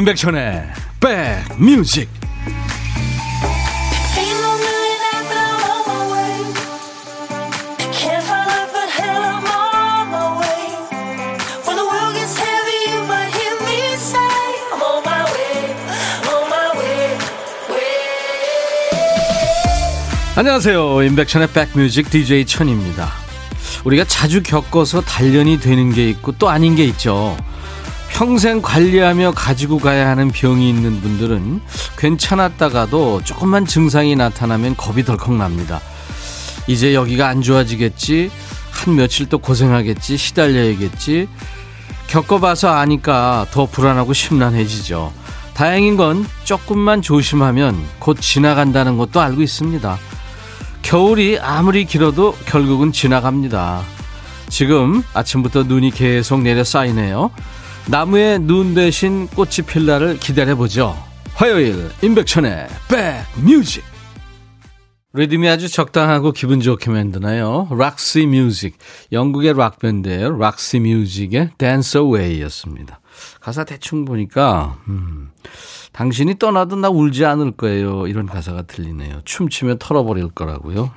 임백천의 백뮤직. 안녕하세요. 임백천의 백뮤직 DJ 천입니다. 우리가 자주 겪어서 단련이 되는 게 있고 또 아닌 게 있죠 평생 관리하며 가지고 가야 하는 병이 있는 분들은 괜찮았다가도 조금만 증상이 나타나면 겁이 덜컥 납니다. 이제 여기가 안 좋아지겠지, 한 며칠 또 고생하겠지, 시달려야겠지. 겪어봐서 아니까 더 불안하고 심란해지죠. 다행인 건 조금만 조심하면 곧 지나간다는 것도 알고 있습니다. 겨울이 아무리 길어도 결국은 지나갑니다. 지금 아침부터 눈이 계속 내려 쌓이네요. 나무에 눈 대신 꽃이 필 날을 기다려보죠. 화요일 임백천의 백뮤직 리듬이 아주 적당하고 기분 좋게 만드나요? Roxy Music 영국의 락밴드예요. Roxy Music의 Dance Away였습니다. 가사 대충 보니까 음, 당신이 떠나도 나 울지 않을 거예요. 이런 가사가 들리네요. 춤추면 털어버릴 거라고요.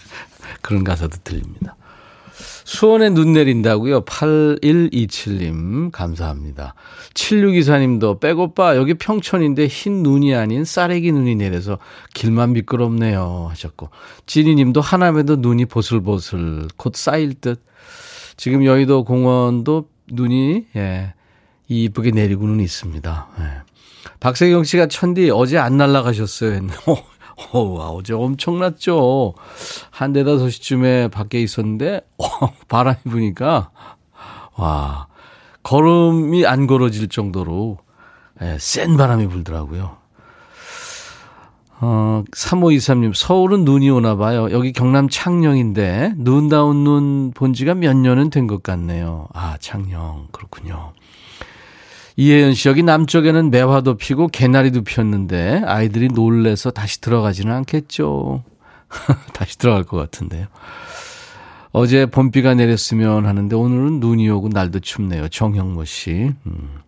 그런 가사도 들립니다. 수원에 눈 내린다고요? 8127님, 감사합니다. 7624님도, 백오빠, 여기 평촌인데 흰 눈이 아닌 쌀래기 눈이 내려서 길만 미끄럽네요. 하셨고, 지니님도 하남에도 눈이 보슬보슬, 곧 쌓일 듯. 지금 여의도 공원도 눈이, 예, 이쁘게 내리고는 있습니다. 예. 박세경 씨가 천디 어제 안 날라가셨어요. 했는데, 어, 어제 엄청났죠. 한 네다섯 시쯤에 밖에 있었는데, 어, 바람이 부니까, 와, 걸음이 안 걸어질 정도로, 예, 센 바람이 불더라고요. 어, 3523님, 서울은 눈이 오나 봐요. 여기 경남 창녕인데, 눈다운 눈 본 지가 몇 년은 된 것 같네요. 아, 창녕. 그렇군요. 이혜연 씨, 여기 남쪽에는 매화도 피고 개나리도 피었는데 아이들이 놀래서 다시 들어가지는 않겠죠. 다시 들어갈 것 같은데요. 어제 봄비가 내렸으면 하는데 오늘은 눈이 오고 날도 춥네요. 정형모 씨. 음.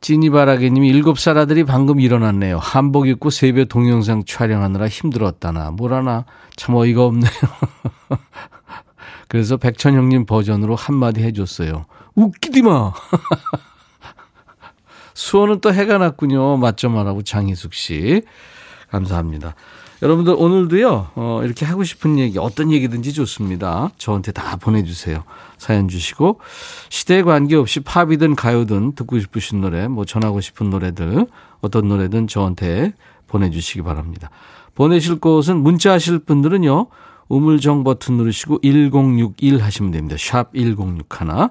찐이바라기님이 일곱 살 아들이 방금 일어났네요. 한복 입고 세배 동영상 촬영하느라 힘들었다나 뭐라나 참 어이가 없네요. 그래서 백천 형님 버전으로 한마디 해줬어요. 웃기디 마. 수원은 또 해가 났군요. 맞점하라고 장희숙 씨. 감사합니다. 여러분들 오늘도요, 어, 이렇게 하고 싶은 얘기, 어떤 얘기든지 좋습니다. 저한테 다 보내주세요. 사연 주시고, 시대에 관계없이 팝이든 가요든 듣고 싶으신 노래, 뭐 전하고 싶은 노래들, 어떤 노래든 저한테 보내주시기 바랍니다. 보내실 곳은 문자 하실 분들은요, 우물정 버튼 누르시고 1061 하시면 됩니다. 샵 1061.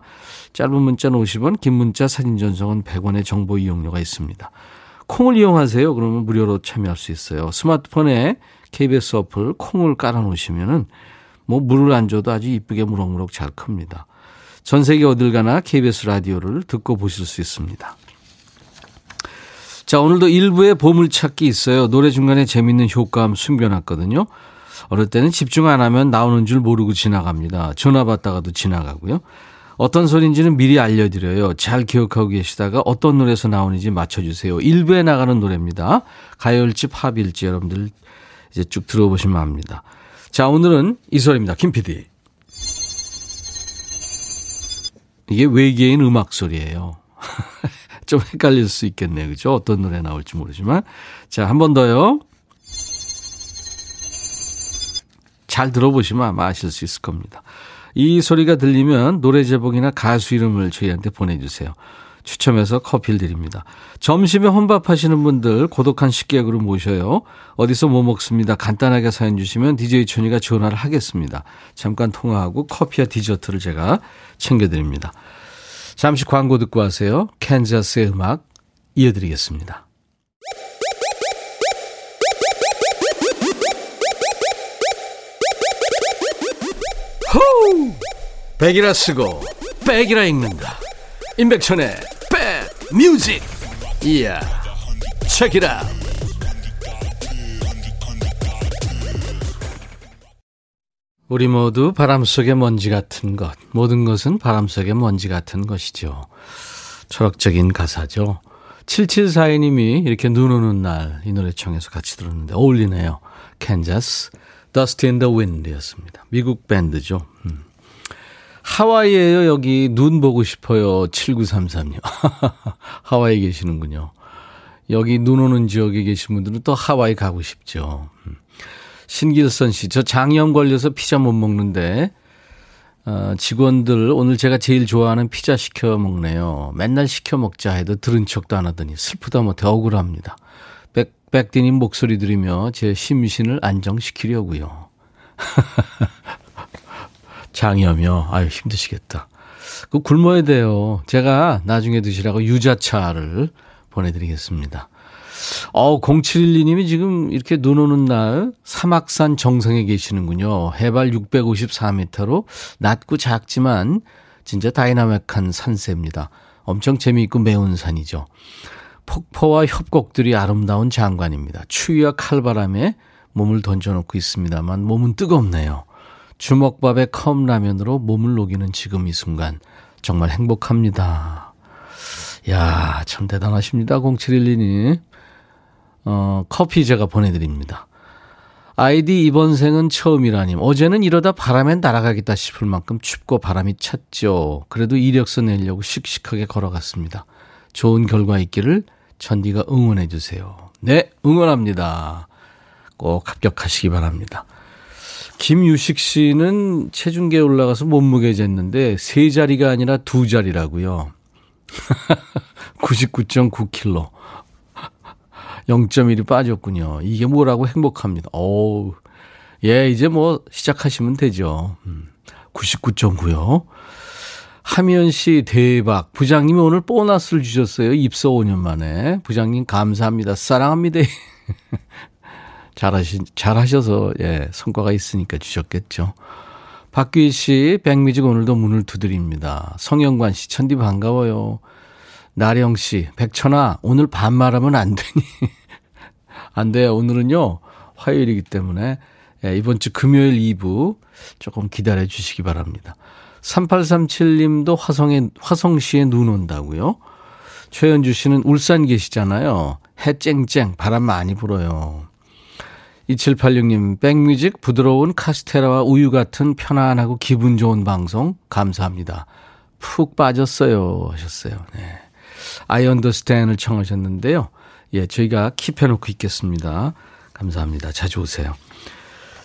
짧은 문자는 50원, 긴 문자 사진 전송은 100원의 정보 이용료가 있습니다. 콩을 이용하세요. 그러면 무료로 참여할 수 있어요. 스마트폰에 KBS 어플 콩을 깔아놓으시면은 뭐 물을 안 줘도 아주 이쁘게 무럭무럭 잘 큽니다. 전 세계 어딜 가나 KBS 라디오를 듣고 보실 수 있습니다. 자, 오늘도 일부에 보물찾기 있어요. 노래 중간에 재밌는 효과음 숨겨놨거든요. 어릴 때는 집중 안 하면 나오는 줄 모르고 지나갑니다. 전화 받다가도 지나가고요. 어떤 소리인지는 미리 알려드려요. 잘 기억하고 계시다가 어떤 노래에서 나오는지 맞춰주세요. 1부에 나가는 노래입니다. 가요일지 팝일지 여러분들 이제 쭉 들어보시면 압니다. 자, 오늘은 이 소리입니다. 김 PD. 이게 외계인 음악 소리예요. 좀 헷갈릴 수 있겠네요. 그죠? 어떤 노래 나올지 모르지만. 자, 한 번 더요. 잘 들어보시면 아마 아실 수 있을 겁니다. 이 소리가 들리면 노래 제목이나 가수 이름을 저희한테 보내주세요. 추첨해서 커피를 드립니다. 점심에 혼밥 하시는 분들 고독한 식객으로 모셔요. 어디서 뭐 먹습니다. 간단하게 사연 주시면 DJ 천이가 전화를 하겠습니다. 잠깐 통화하고 커피와 디저트를 제가 챙겨드립니다. 잠시 광고 듣고 하세요. 캔자스의 음악 이어드리겠습니다. 호우! 백이라 쓰고 백이라 읽는다. 임백천의 백 뮤직. 이야. 책이라. 우리 모두 바람 속의 먼지 같은 것. 모든 것은 바람 속의 먼지 같은 것이죠. 철학적인 가사죠. 7742님이 이렇게 눈 오는 날 이 노래 청해서 같이 들었는데 어울리네요. 캔자스, Dust in the Wind였습니다. 미국 밴드죠. 음. 하와이에요. 여기 눈 보고 싶어요. 7933님. 하와이 계시는군요. 여기 눈 오는 지역에 계신 분들은 또 하와이 가고 싶죠. 음. 신길선 씨, 저 장염 걸려서 피자 못 먹는데 어, 직원들 오늘 제가 제일 좋아하는 피자 시켜 먹네요. 맨날 시켜 먹자 해도 들은 척도 안 하더니 슬프다 못해 억울합니다. 백, 백디님 목소리 들으며 제 심신을 안정시키려고요. 장염이요. 아유 힘드시겠다. 그 굶어야 돼요. 제가 나중에 드시라고 유자차를 보내드리겠습니다. 어, 0712님이 지금 이렇게 눈 오는 날 삼악산 정상에 계시는군요. 해발 654m로 낮고 작지만 진짜 다이나믹한 산세입니다. 엄청 재미있고 매운 산이죠. 폭포와 협곡들이 아름다운 장관입니다. 추위와 칼바람에 몸을 던져놓고 있습니다만 몸은 뜨겁네요. 주먹밥에 컵라면으로 몸을 녹이는 지금 이 순간 정말 행복합니다. 야, 참 대단하십니다. 0712님. 어, 커피 제가 보내드립니다. 아이디 이번 생은 처음이라님. 어제는 이러다 바람에 날아가겠다 싶을 만큼 춥고 바람이 찼죠. 그래도 이력서 내려고 씩씩하게 걸어갔습니다. 좋은 결과 있기를 천디가 응원해 주세요. 네, 응원합니다. 꼭 합격하시기 바랍니다. 김유식 씨는 체중계에 올라가서 몸무게 쟀는데 세 자리가 아니라 두 자리라고요. 99.9kg. 0.1이 빠졌군요. 이게 뭐라고 행복합니다. 어우, 예, 이제 뭐 시작하시면 되죠. 99.9요. 음, 하미연 씨 대박. 부장님이 오늘 보너스를 주셨어요. 입사 5년 만에. 부장님 감사합니다. 사랑합니다. 잘하시, 잘하셔서, 예, 성과가 있으니까 주셨겠죠. 박규희 씨, 백미직 오늘도 문을 두드립니다. 성영관 씨, 천디 반가워요. 나령 씨, 백천아, 오늘 반말하면 안 되니? 안 돼요. 오늘은요, 화요일이기 때문에, 예, 이번 주 금요일 2부 조금 기다려 주시기 바랍니다. 3837님도 화성에, 화성시에 눈 온다고요? 최현주 씨는 울산 계시잖아요. 해 쨍쨍, 바람 많이 불어요. 2786님, 백뮤직 부드러운 카스테라와 우유 같은 편안하고 기분 좋은 방송 감사합니다. 푹 빠졌어요 하셨어요. 네. I understand을 청하셨는데요. 예, 저희가 킵해놓고 있겠습니다. 감사합니다. 자주 오세요.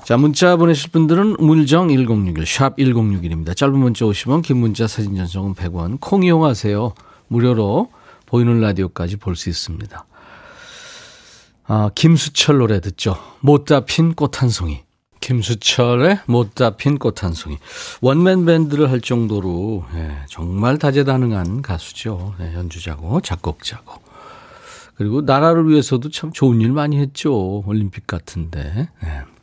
자, 문자 보내실 분들은 물정 1061, 샵 1061입니다. 짧은 문자 50원, 긴 문자 사진 전송은 100원. 콩 이용하세요. 무료로 보이는 라디오까지 볼 수 있습니다. 아, 김수철 노래 듣죠. 못다 핀 꽃 한 송이. 김수철의 못다 핀 꽃 한 송이. 원맨 밴드를 할 정도로 예, 정말 다재다능한 가수죠. 예, 연주자고 작곡자고. 그리고 나라를 위해서도 참 좋은 일 많이 했죠. 올림픽 같은데. 예.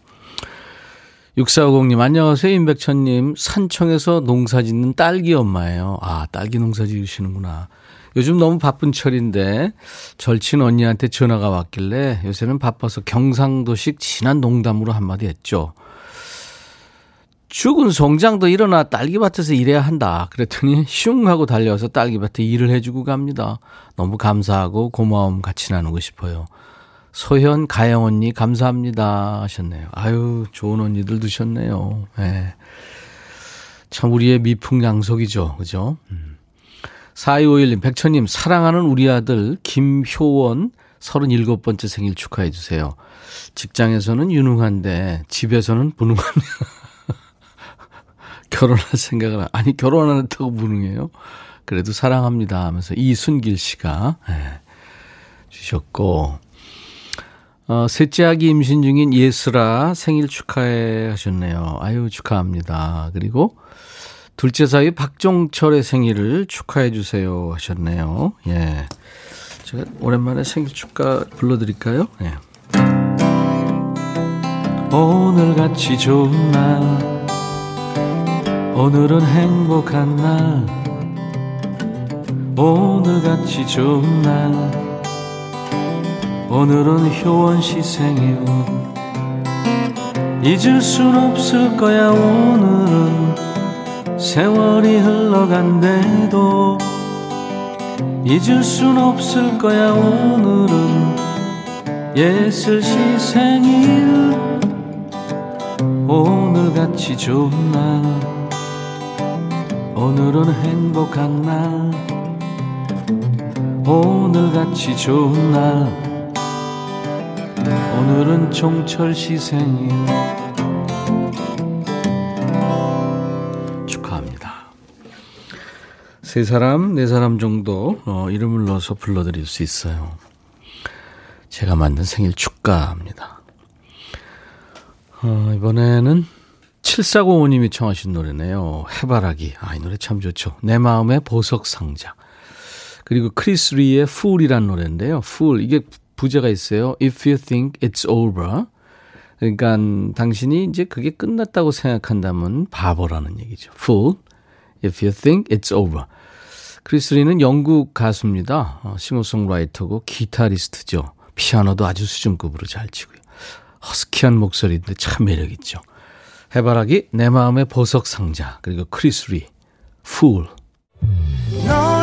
6450님, 안녕하세요. 임백천님. 산청에서 농사 짓는 딸기 엄마예요. 아, 딸기 농사 지으시는구나. 요즘 너무 바쁜 철인데 절친 언니한테 전화가 왔길래 요새는 바빠서 경상도식 진한 농담으로 한마디 했죠. 죽은 송장도 일어나 딸기밭에서 일해야 한다. 그랬더니 슝 하고 달려와서 딸기밭에 일을 해주고 갑니다. 너무 감사하고 고마움 같이 나누고 싶어요. 소현, 가영 언니 감사합니다 하셨네요. 아유 좋은 언니들 두셨네요. 네. 참 우리의 미풍양속이죠. 그죠? 음. 4251님, 백천님, 사랑하는 우리 아들 김효원 37번째 생일 축하해 주세요. 직장에서는 유능한데 집에서는 무능합니다. 결혼할 생각을, 아니, 결혼 안 했다고 무능해요? 그래도 사랑합니다 하면서 이순길 씨가 네, 주셨고, 어, 셋째 아기 임신 중인 예슬아 생일 축하해 하셨네요. 아유, 축하합니다. 그리고 둘째 사위 박종철의 생일을 축하해 주세요 하셨네요. 예. 제가 오랜만에 생일 축하 불러드릴까요? 예. 오늘 같이 좋은 날 오늘은 행복한 날 오늘 같이 좋은 날 오늘은 효원 씨 생일 잊을 순 없을 거야 오늘은. 세월이 흘러간대도 잊을 순 없을 거야 오늘은. 예슬 시 생일 오늘같이 좋은 날. 오늘은 행복한 날. 오늘같이 좋은 날 오늘은 종철 시생일 축하합니다 세 사람 네 사람 정도 어, 이름을 넣어서 불러드릴 수 있어요 제가 만든 생일 축가입니다 어, 이번에는 7405님이 청하신 노래네요. 해바라기. 아, 이 노래 참 좋죠. 내 마음의 보석 상자. 그리고 크리스 리의 Fool이란 노래인데요. Fool. 이게 부제가 있어요. If you think it's over. 그러니까 당신이 이제 그게 끝났다고 생각한다면 바보라는 얘기죠. Fool. If you think it's over. 크리스 리는 영국 가수입니다. 어, 싱어송라이터고 기타리스트죠. 피아노도 아주 수준급으로 잘 치고요. 허스키한 목소리인데 참 매력있죠. 해바라기 내 마음의 보석 상자 그리고 크리스리 Fool 너의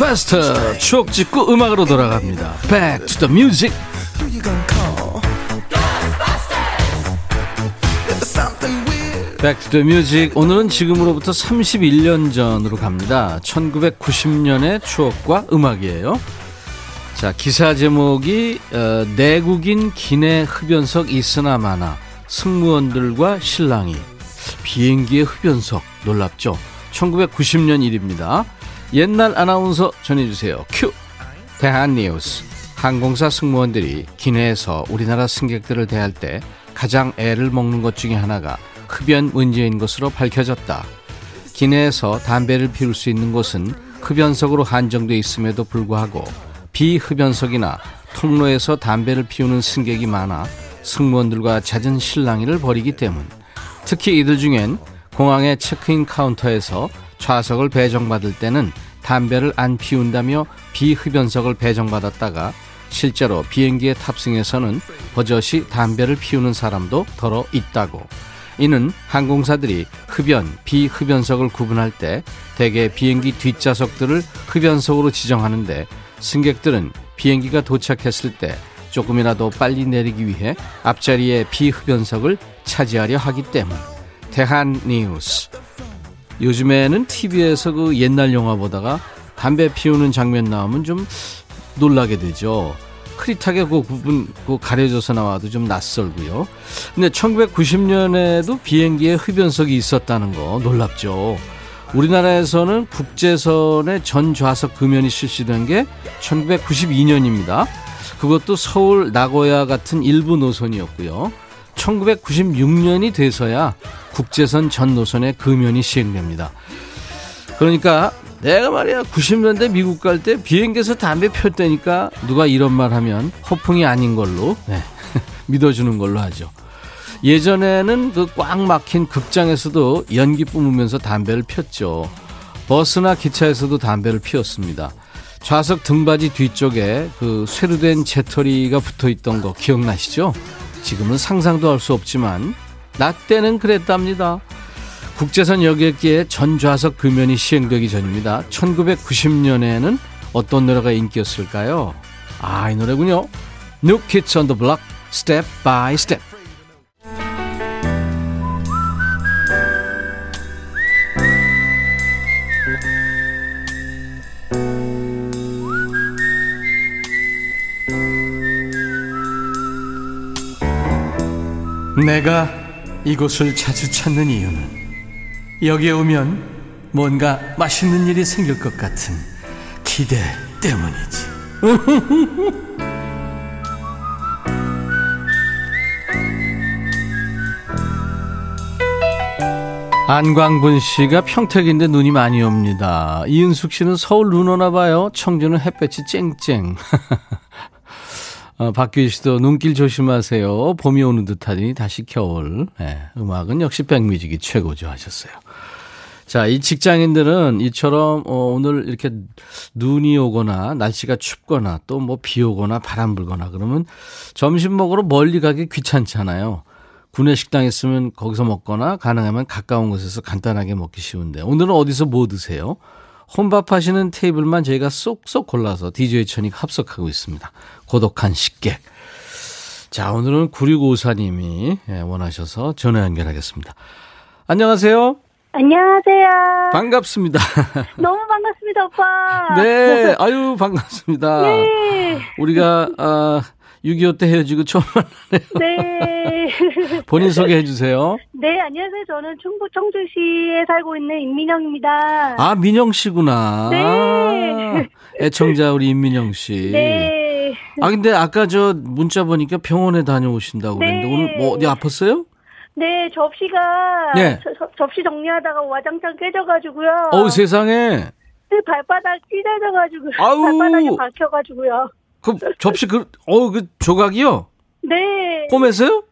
고스트바스터 추억 짓고 음악으로 돌아갑니다. Back to the music. The music. 오늘은 지금으로부터 31년 전으로 갑니다. 1990년의 추억과 음악이에요. 자, 기사 제목이 어, 내국인 기내 흡연석 있으나 마나 승무원들과 신랑이 비행기의 흡연석 놀랍죠? 1990년 일입니다. 옛날 아나운서 전해주세요. 큐. 대한뉴스. 항공사 승무원들이 기내에서 우리나라 승객들을 대할 때 가장 애를 먹는 것 중에 하나가 흡연 문제인 것으로 밝혀졌다. 기내에서 담배를 피울 수 있는 곳은 흡연석으로 한정돼 있음에도 불구하고 비흡연석이나 통로에서 담배를 피우는 승객이 많아 승무원들과 잦은 실랑이를 벌이기 때문. 특히 이들 중엔 공항의 체크인 카운터에서 좌석을 배정받을 때는 담배를 안 피운다며 비흡연석을 배정받았다가 실제로 비행기에 탑승해서는 버젓이 담배를 피우는 사람도 더러 있다고. 이는 항공사들이 흡연, 비흡연석을 구분할 때 대개 비행기 뒷좌석들을 흡연석으로 지정하는데 승객들은 비행기가 도착했을 때 조금이라도 빨리 내리기 위해 앞자리에 비흡연석을 차지하려 하기 때문. 대한 뉴스. 요즘에는 TV에서 그 옛날 영화 보다가 담배 피우는 장면 나오면 좀 놀라게 되죠. 흐릿하게 그 부분 그 가려져서 나와도 좀 낯설고요. 근데 1990년에도 비행기에 흡연석이 있었다는 거 놀랍죠. 우리나라에서는 국제선의 전 좌석 금연이 실시된 게 1992년입니다. 그것도 서울, 나고야 같은 일부 노선이었고요. 1996년이 돼서야 국제선 전 노선의 금연이 시행됩니다. 그러니까 내가 말이야 90년대 미국 갈 때 비행기에서 담배 폈다니까 누가 이런 말 하면 허풍이 아닌 걸로 네. 믿어주는 걸로 하죠. 예전에는 그 꽉 막힌 극장에서도 연기 뿜으면서 담배를 폈죠. 버스나 기차에서도 담배를 피웠습니다. 좌석 등받이 뒤쪽에 그 쇠로된 재터리가 붙어 있던 거 기억나시죠? 지금은 상상도 할 수 없지만 나 때는 그랬답니다. 국제선 여객기의 전좌석 금연이 시행되기 전입니다. 1990년에는 어떤 노래가 인기였을까요? 아, 이 노래군요. New Kids on the Block, Step by Step. 내가 이곳을 자주 찾는 이유는 여기에 오면 뭔가 맛있는 일이 생길 것 같은 기대 때문이지. 안광분 씨가 평택인데 눈이 많이 옵니다. 이은숙 씨는 서울 눈 오나 봐요. 청주는 햇볕이 쨍쨍. 어, 박규희 씨도 눈길 조심하세요. 봄이 오는 듯하니 다시 겨울. 네, 음악은 역시 백뮤직이 최고죠 하셨어요. 자, 이 직장인들은 이처럼 어, 오늘 이렇게 눈이 오거나 날씨가 춥거나 또 뭐 비 오거나 바람 불거나 그러면 점심 먹으러 멀리 가기 귀찮잖아요. 구내 식당 있으면 거기서 먹거나 가능하면 가까운 곳에서 간단하게 먹기 쉬운데 오늘은 어디서 뭐 드세요? 혼밥 하시는 테이블만 저희가 쏙쏙 골라서 DJ 천이 합석하고 있습니다. 고독한 식객. 자, 오늘은 9654님이 예, 원하셔서 전화 연결하겠습니다. 안녕하세요. 안녕하세요. 반갑습니다. 너무 반갑습니다, 오빠. 네, 아유, 반갑습니다. 네. 우리가, 아, 6.25 때 헤어지고 처음 만나네요. 네. 본인 소개해 주세요. 네, 안녕하세요. 저는 충북 청주시에 살고 있는 임민영입니다. 아, 민영 씨구나. 네. 애청자 우리 임민영 씨. 네. 아, 근데 아까 저 문자 보니까 병원에 다녀오신다고 그랬는데 네. 오늘 뭐 어디 아팠어요? 네, 접시가 네. 저- 저- 접시 정리하다가 와장창 깨져가지고요. 어우, 세상에. 네, 발바닥 찢어져가지고 아우. 발바닥에 박혀가지고요. 그 접시 그, 어우, 그 조각이요? 네. 꼬매세요?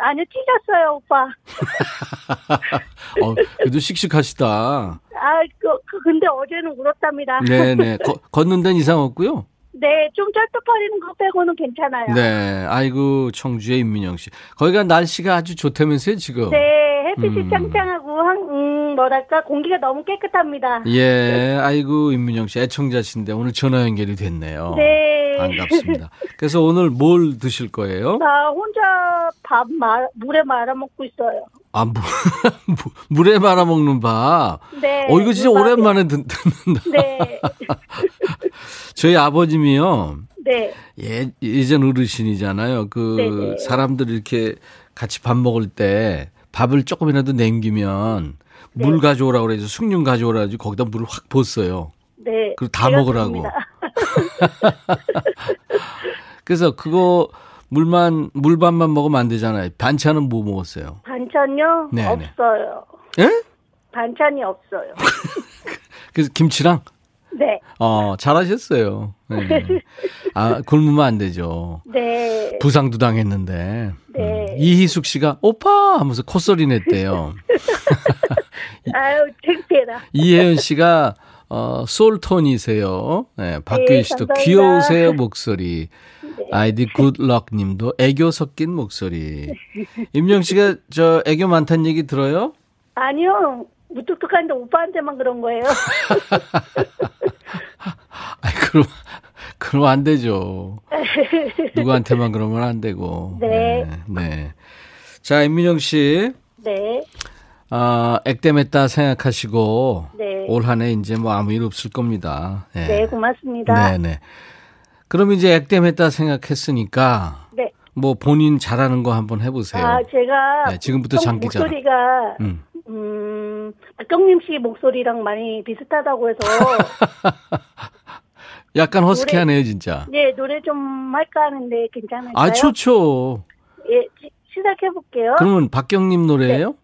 아니요, 찢었어요, 오빠. 어, 그래도 씩씩하시다. 아, 그, 그- 근데 어제는 울었답니다. 네네. 거- 걷는 데는 이상 없고요. 네, 좀 쩔뚝거리는 거 빼고는 괜찮아요. 네. 아이고, 청주의 임민영 씨. 거기가 날씨가 아주 좋다면서요, 지금? 네, 햇빛이 음. 짱짱하고, 한, 음, 뭐랄까, 공기가 너무 깨끗합니다. 예, 아이고, 임민영 씨 애청자신데 오늘 전화 연결이 됐네요. 네. 반갑습니다. 그래서 오늘 뭘 드실 거예요? 나 혼자 밥 말, 물에 말아 먹고 있어요. 아, 물, 물에 말아 먹는 밥. 네. 어, 이거 진짜. 오랜만에 듣, 듣는다. 네. 저희 아버님이요. 네. 예, 예전 어르신이잖아요. 그 네네. 사람들 이렇게 같이 밥 먹을 때 밥을 조금이라도 남기면 물 네. 가져오라고 그래서 숭늉 가져오라 그래서 거기다 물을 확 붓어요. 네. 그리고 다 먹으라고. 그래서 그거 물만 물밥만 먹으면 안 되잖아요. 반찬은 뭐 먹었어요? 반찬요? 네네. 없어요. 예? 반찬이 없어요. 그래서 김치랑 네. 어 잘하셨어요. 네. 아 굶으면 안 되죠. 네. 부상도 당했는데 네. 음, 이희숙 씨가 오빠 하면서 콧소리 냈대요. 아유, 창피해라. 이혜연 씨가 어, 솔톤이세요. 네, 박규희 네, 씨도 감사합니다. 귀여우세요 목소리. 네. 아이디 굿럭 님도 애교 섞인 목소리. 임영 씨가 저 애교 많다는 얘기 들어요? 아니요. 무뚝뚝한데 오빠한테만 그런 거예요. 아, 그럼 그럼 안 되죠. 누구한테만 그러면 안 되고. 네. 네. 네. 자, 임민영 씨. 네. 아, 액땜했다 생각하시고 네. 올 한해 이제 뭐 아무 일 없을 겁니다. 네. 네, 고맙습니다. 네, 네. 그럼 이제 액땜했다 생각했으니까 네. 뭐 본인 잘하는 거 한번 해보세요. 아, 제가 네, 지금부터 성- 장기자랑. 목소리가 음. 음, 박경림 씨 목소리랑 많이 비슷하다고 해서 약간 허스키하네요, 진짜. 네, 노래 좀 할까 하는데 괜찮을까요? 아, 좋죠. 예, 시- 시작해 볼게요. 그러면 박경님 노래예요?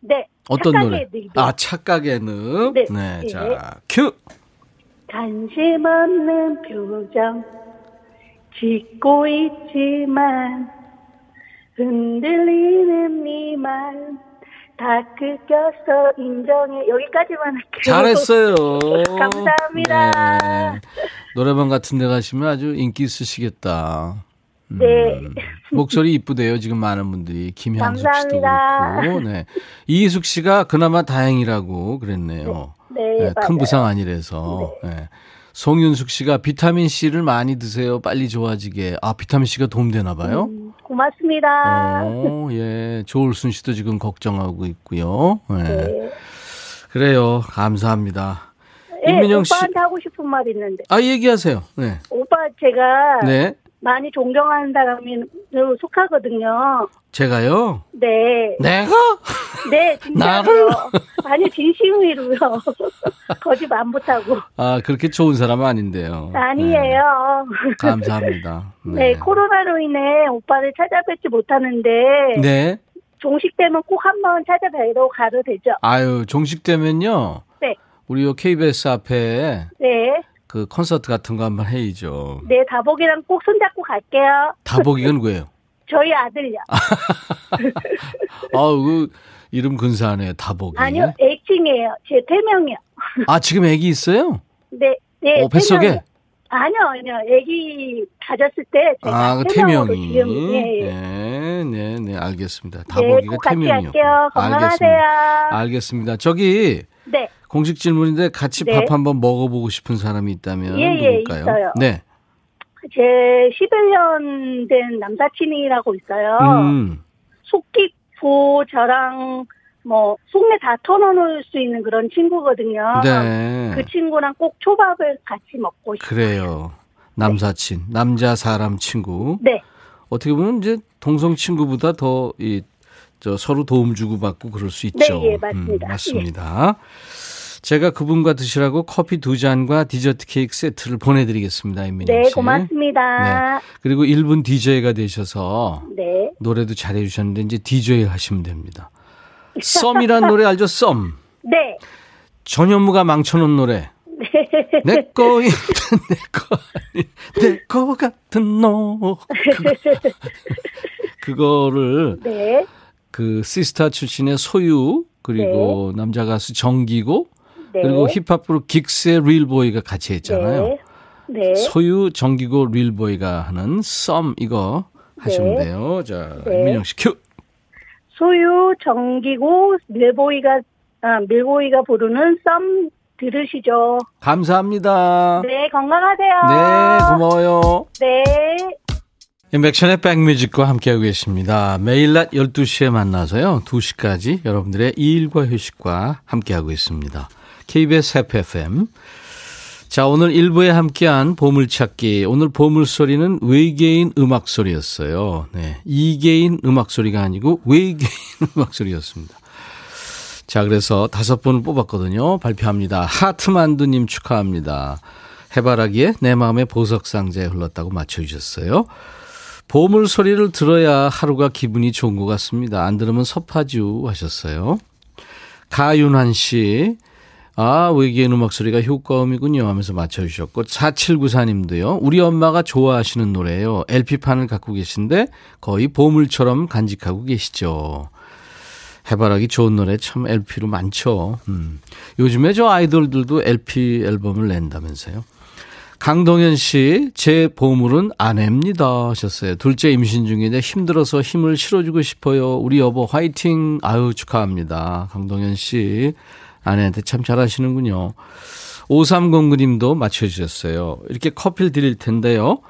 네. 어떤 노래? 늙음. 아, 착각의 늪. 네. 네, 네. 자, 큐. 관심 없는 표정 짓고 있지만 흔들리는 네말다 끄겼어 인정해 여기까지만 할게요. 잘했어요. 감사합니다. 네. 노래방 같은 데 가시면 아주 인기 있으시겠다. 음, 네. 목소리 이쁘대요. 지금 많은 분들이 김향숙 씨도. 그렇고. 네. 이희숙 씨가 그나마 다행이라고 그랬네요. 네, 네, 큰 맞아요. 부상 아니라서. 네. 송윤숙 씨가 비타민 C를 많이 드세요. 빨리 좋아지게. 아, 비타민 C가 도움되나 봐요? 음, 고맙습니다. 어, 예. 조울순 씨도 지금 걱정하고 있고요. 네. 네. 그래요. 감사합니다. 예, 임민영 씨. 오빠한테 하고 싶은 말 있는데 아, 얘기하세요. 네. 오빠 제가 네. 많이 존경하는 사람으로 속하거든요. 제가요? 네. 내가? 네, 진짜로요. 아니, 진심으로요. 거짓말 안 못하고. 아, 그렇게 좋은 사람은 아닌데요. 아니에요. 네. 감사합니다. 네. 코로나로 인해 오빠를 찾아뵙지 못하는데. 네. 종식 되면 꼭 한번 찾아뵈러 가도 되죠? 아유, 종식 되면요. 네. 우리 요 KBS 앞에. 네. 그 콘서트 같은 거 한번 해야죠. 네, 다복이랑 꼭 손잡고 갈게요. 다복이건 누구예요? 저희 아들요. 아우, 그 이름 근사하네요. 다복이. 아니요, 애칭이에요. 제 태명이요. 아, 지금 애기 있어요? 네, 네. 어, 뱃속에? 아니요, 아니요. 애기 가졌을 때 제가 아, 그 태명이. 지금 예, 예. 네, 네, 네, 알겠습니다. 네, 다복이가 꼭 같이 태명이요. 알겠습니다. 알겠습니다. 저기 네, 공식 질문인데 같이 네. 밥 한번 먹어보고 싶은 사람이 있다면 예, 예, 누굴까요? 있어요. 네. 제 11년 된 남사친이라고 있어요. 음. 속 깊고 저랑 뭐 속내 다 털어놓을 수 있는 그런 친구거든요. 네. 그 친구랑 꼭 초밥을 같이 먹고 싶어요. 그래요. 남사친, 남자 사람 친구. 네, 어떻게 보면 이제 동성 친구보다 더 이 저 서로 도움 주고 받고 그럴 수 있죠. 네, 예, 맞습니다. 음, 맞습니다. 제가 그분과 드시라고 커피 두 잔과 디저트 케이크 세트를 보내드리겠습니다, 임민영 네, 씨. 고맙습니다. 그리고 1분 DJ가 되셔서 네. 노래도 잘해 주셨는데 이제 DJ 하시면 됩니다. 썸이란 노래 알죠? 썸. 네. 전현무가 망쳐놓은 노래. 내 거인 내거 아닌 내거 같은 너. 그거, 그거를 네. 그 시스타 출신의 소유 그리고 남자 가수 정기고 네. 그리고 힙합 그룹 긱스의 릴보이가 같이 했잖아요. 네. 네. 소유 정기고 릴보이가 하는 썸 이거 하시면 네. 돼요. 자, 네. 민영 씨 큐. 소유 정기고 릴보이가 아, 릴보이가 부르는 썸 들으시죠. 감사합니다. 네, 건강하세요. 네, 고마워요. 네. 인백션의 백뮤직과 함께하고 계십니다. 매일 낮 12시에 만나서요. 2시까지 여러분들의 일과 휴식과 함께하고 있습니다. KBS 해피 FM. 자, 오늘 1부에 함께한 보물찾기. 오늘 보물소리는 외계인 음악소리였어요. 네. 이계인 음악소리가 아니고 외계인 음악소리였습니다. 자, 그래서 다섯 분을 뽑았거든요. 발표합니다. 하트만두님 축하합니다. 해바라기에 내 마음의 보석상자에 흘렀다고 맞춰주셨어요. 보물 소리를 들어야 하루가 기분이 좋은 것 같습니다. 안 들으면 섭하죠 하셨어요. 가윤환 씨, 아, 외계인 음악 소리가 효과음이군요 하면서 맞춰주셨고, 4794님도요, 우리 엄마가 좋아하시는 노래예요. LP판을 갖고 계신데 거의 보물처럼 간직하고 계시죠. 해바라기 좋은 노래 참 LP로 많죠. 음. 요즘에 저 아이돌들도 LP 앨범을 낸다면서요. 강동현 씨, 제 보물은 아내입니다. 하셨어요. 둘째 임신 중인데 힘들어서 힘을 실어주고 싶어요. 우리 여보 화이팅. 아유, 축하합니다. 강동현 씨. 아내한테 참 잘하시는군요. 5309님도 맞춰주셨어요. 이렇게 커피를 드릴 텐데요.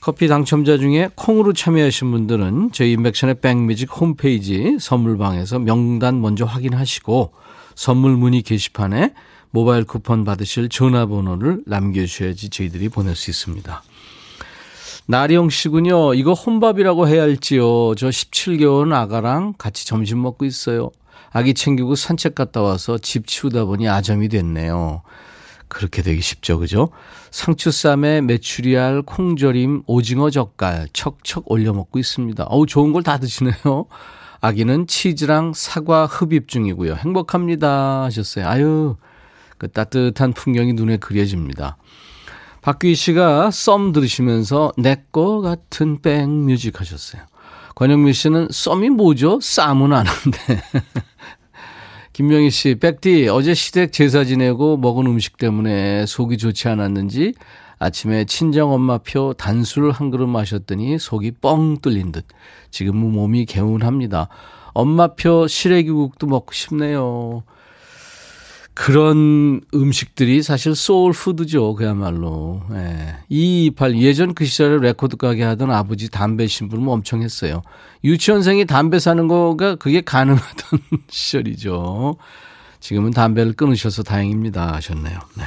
커피 당첨자 중에 콩으로 참여하신 분들은 저희 인백션의 백뮤직 홈페이지 선물방에서 명단 먼저 확인하시고 선물 문의 게시판에 모바일 쿠폰 받으실 전화번호를 남겨주셔야지 저희들이 보낼 수 있습니다. 나령 씨군요. 이거 혼밥이라고 해야 할지요. 저 17개월 아가랑 같이 점심 먹고 있어요. 아기 챙기고 산책 갔다 와서 집 치우다 보니 아점이 됐네요. 그렇게 되기 쉽죠, 그죠? 상추쌈에 메추리알, 콩절임, 오징어 젓갈 척척 올려 먹고 있습니다. 어우, 좋은 걸 다 드시네요. 아기는 치즈랑 사과 흡입 중이고요. 행복합니다. 하셨어요. 아유, 그 따뜻한 풍경이 눈에 그려집니다. 박규희 씨가 썸 들으시면서 내 거 같은 백뮤직 하셨어요. 권영미 씨는 썸이 뭐죠? 쌈은 아는데. 김명희 씨, 백디, 어제 시댁 제사 지내고 먹은 음식 때문에 속이 좋지 않았는지 아침에 친정엄마표 단술 한 그릇 마셨더니 속이 뻥 뚫린 듯. 지금은 몸이 개운합니다. 엄마표 시래기국도 먹고 싶네요. 그런 음식들이 사실 soul food죠, 그야말로. 예. 228, 예전 그 시절에 레코드 가게 하던 아버지 담배 심부름 엄청 했어요. 유치원생이 담배 사는 거가 그게 가능하던 시절이죠. 지금은 담배를 끊으셔서 다행입니다. 하셨네요. 네.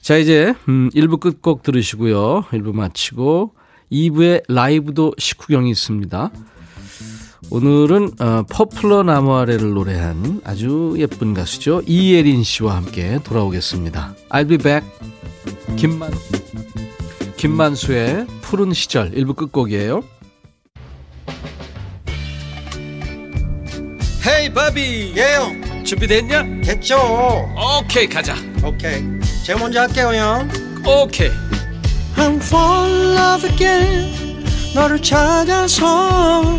자, 이제, 음, 1부 끝곡 들으시고요. 1부 마치고, 2부에 라이브도 식후경이 있습니다. 오늘은 어, 퍼플러 나무 아래를 노래한 아주 예쁜 가수죠. 이예린 씨와 함께 돌아오겠습니다. I'll be back. 김만, 김만수의 푸른 시절 1부 끝곡이에요. 헤이 바비 예영 준비됐냐? 됐죠 오케이 가자 오케이 제가 먼저 할게요 형 오케이 I'm fall in love again 너를 찾아서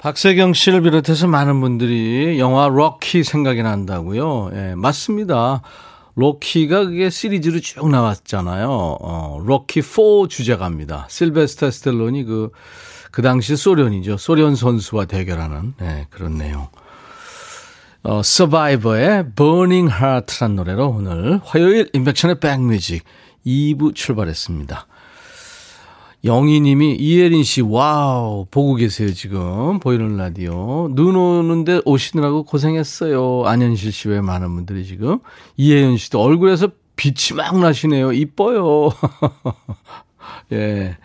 박세경 씨를 비롯해서 많은 분들이 영화 럭키 생각이 난다고요. 예, 맞습니다. 럭키가 그게 시리즈로 쭉 나왔잖아요. 어, 럭키 4 주제가입니다. 실베스터 스텔론이 그, 그 당시 소련이죠. 소련 선수와 대결하는, 네, 그런 내용. 어, 서바이버의 Burning Heart란 노래로 오늘 화요일 인백션의 백뮤직 2부 출발했습니다. 영희님이 이예린 씨, 와우, 보고 계세요, 지금. 보이는 라디오. 눈 오는데 오시느라고 고생했어요. 안현실 씨 외 많은 분들이 지금. 이예린 씨도 얼굴에서 빛이 막 나시네요. 이뻐요. 예.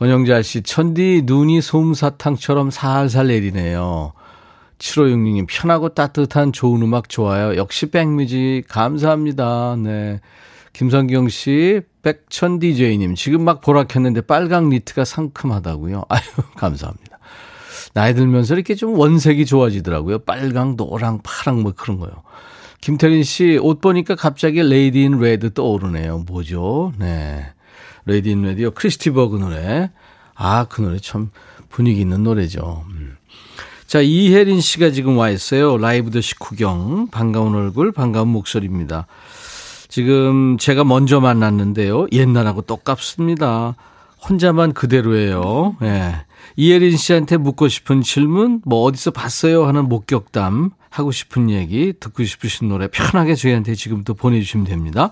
원영자 씨, 천디 눈이 솜사탕처럼 살살 내리네요. 7566님, 편하고 따뜻한 좋은 음악 좋아요. 역시 백뮤직, 감사합니다. 네. 김성경 씨, 백천 DJ님, 지금 막 보라 켰는데 빨강 니트가 상큼하다고요. 아유, 감사합니다. 나이 들면서 이렇게 좀 원색이 좋아지더라고요. 빨강, 노랑, 파랑 뭐 그런 거요. 김태린 씨, 옷 보니까 갑자기 Lady in Red 떠오르네요. 뭐죠? 네. Lady in Red요. 크리스 디 버그 노래. 아, 그 노래 참 분위기 있는 노래죠. 음. 자, 이예린 씨가 지금 와 있어요. 라이브도 식후경. 반가운 얼굴, 반가운 목소리입니다. 지금 제가 먼저 만났는데요. 옛날하고 똑같습니다. 혼자만 그대로예요. 예. 이혜린 씨한테 묻고 싶은 질문, 뭐 어디서 봤어요 하는 목격담, 하고 싶은 얘기, 듣고 싶으신 노래 편하게 저희한테 지금부터 보내주시면 됩니다.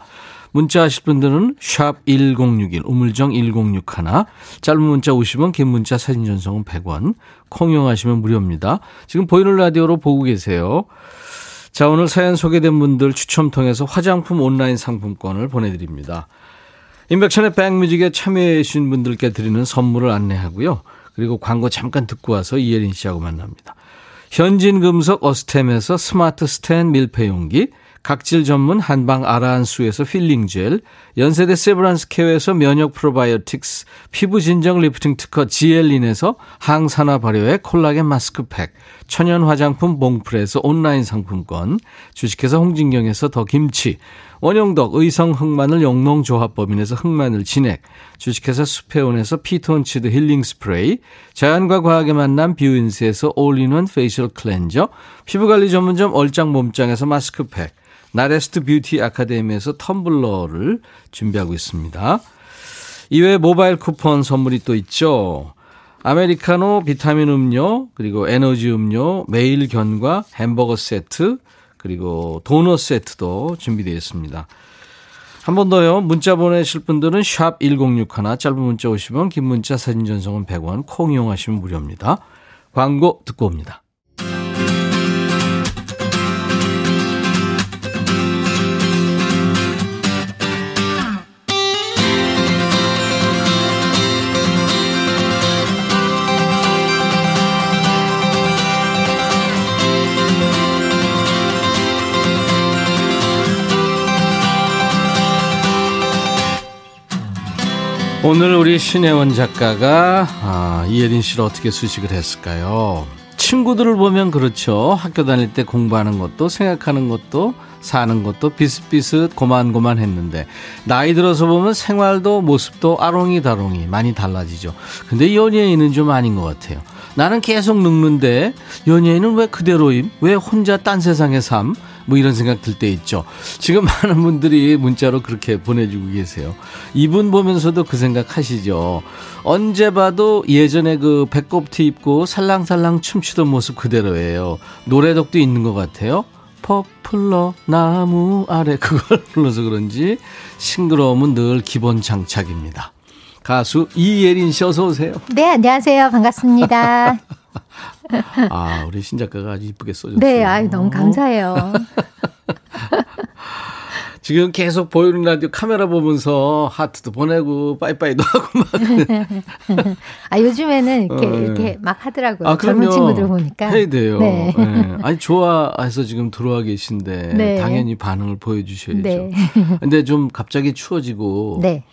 문자 하실 분들은 샵 1061, 우물정 1061, 짧은 문자 50원, 긴 문자 사진 전송은 100원, 콩 이용하시면 무료입니다. 지금 보이는 라디오로 보고 계세요. 자, 오늘 사연 소개된 분들 추첨 통해서 화장품 온라인 상품권을 보내드립니다. 임백천의 백뮤직에 참여해 주신 분들께 드리는 선물을 안내하고요. 그리고 광고 잠깐 듣고 와서 이예린 씨하고 만납니다. 현진금속 어스템에서 스마트 스탠 밀폐용기, 각질 전문 한방 아라한수에서 peeling gel, 연세대 세브란스 케어에서 면역 프로바이오틱스, 피부 진정 리프팅 특허 지엘린에서 항산화 발효의 콜라겐 마스크팩, 천연 화장품 봉프에서 온라인 상품권, 주식회사 홍진경에서 더 김치, 원용덕 의성 흑마늘 영농조합법인에서 흑마늘 진액, 주식회사 수페온에서 피톤치드 힐링 스프레이, 자연과 과학의 만남 뷰인스에서 all-in-one facial cleanser, 피부관리 전문점 얼짱 몸짱에서 마스크팩, 나레스트 뷰티 아카데미에서 텀블러를 준비하고 있습니다. 이외에 모바일 쿠폰 선물이 또 있죠. 아메리카노 비타민 음료, 그리고 에너지 음료, 매일 견과, 햄버거 세트, 그리고 도넛 세트도 준비되어 있습니다. 한 번 더요. 문자 보내실 분들은 샵 1061, 짧은 문자 50원, 긴 문자 사진 전송은 100원, 콩 이용하시면 무료입니다. 광고 듣고 옵니다. 오늘 우리 신혜원 작가가 아, 이예린 씨를 어떻게 수식을 했을까요? 친구들을 보면 그렇죠. 학교 다닐 때 공부하는 것도 생각하는 것도 사는 것도 비슷비슷 고만고만 했는데 나이 들어서 보면 생활도 모습도 아롱이다롱이 많이 달라지죠. 근데 연예인은 좀 아닌 것 같아요. 나는 계속 늙는데 연예인은 왜 그대로임? 왜 혼자 딴 세상의 삶? 뭐 이런 생각 들 때 있죠. 지금 많은 분들이 문자로 그렇게 보내주고 계세요. 이분 보면서도 그 생각 하시죠. 언제 봐도 예전에 그 배꼽티 입고 살랑살랑 춤추던 모습 그대로예요. 노래덕도 있는 것 같아요. 퍼플러 나무 아래 그걸 불러서 그런지 싱그러움은 늘 기본 장착입니다. 가수 이예린 씨 어서 오세요. 네, 안녕하세요. 반갑습니다. 아, 우리 신작가가 아주 이쁘게 써줬어요. 네, 아유, 너무 감사해요. 지금 계속 보이는 라디오 카메라 보면서 하트도 보내고 빠이빠이도 하고 막. 아 요즘에는 이렇게 어, 네. 이렇게 막 하더라고요. 아, 젊은. 친구들 보니까. 해야 돼요. 네. 네. 아니 좋아해서 지금 들어와 계신데 네. 당연히 반응을 보여주셔야죠. 네. 근데 좀 갑자기 추워지고 네.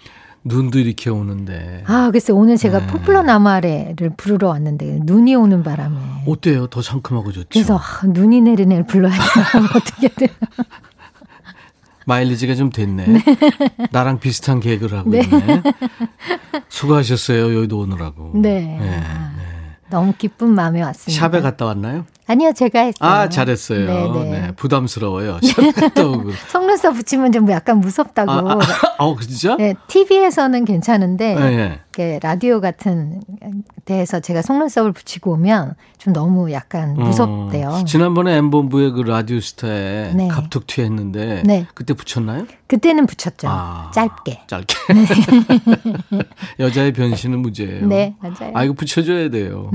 눈도 이렇게 오는데 아, 글쎄 오늘 제가 네. 포플러 나무 아래를 부르러 왔는데 눈이 오는 바람에. 어때요? 더 상큼하고 좋죠. 그래서 아, 눈이 내리는 애를 불러야 되나 어떻게든. 마일리지가 좀 됐네. 나랑 비슷한 계획을 하고 네. 있네. 수고하셨어요. 여의도 오느라고. 네. 네. 너무 기쁜 마음에 왔습니다. 샵에 갔다 왔나요? 아니요, 제가 했어요. 아, 잘했어요. 네, 네, 네. 부담스러워요. 속눈썹 붙이면 좀 약간 무섭다고. 아, 아, 어, 진짜? 네, TV에서는 괜찮은데 네, 네. 이렇게 라디오 같은 데에서 제가 속눈썹을 붙이고 오면 좀 너무 약간 무섭대요. 어, 지난번에 엠본부의 그 라디오 스타에 네. 갑툭튀 했는데 네. 그때 붙였나요? 그때는 붙였죠. 아, 짧게. 짧게. 여자의 변신은 무죄예요. 네, 맞아요. 아, 이거 붙여줘야 돼요.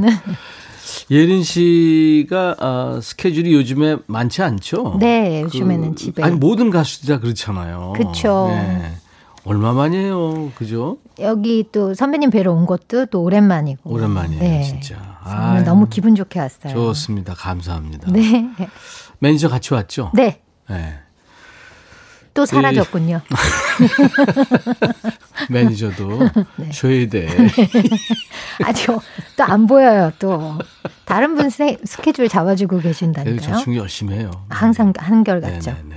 예린 씨가 아, 스케줄이 요즘에 많지 않죠? 네, 요즘에는 그, 집에. 아니 모든 가수들이 다 그렇잖아요. 그쵸. 네. 얼마만이에요, 그죠? 여기 또 선배님 뵈러 온 것도 또 오랜만이고. 오랜만이에요, 네. 진짜. 아유, 너무 기분 좋게 왔어요. 좋습니다. 감사합니다. 네. 매니저 같이 왔죠? 네. 네. 또 사라졌군요. 매니저도 네. 줘야 돼. 아니요. 또 안 보여요, 또. 다른 분 스- 스케줄 잡아주고 계신다니까요. 저 친구 열심히 해요. 항상 한결같죠. 네네네.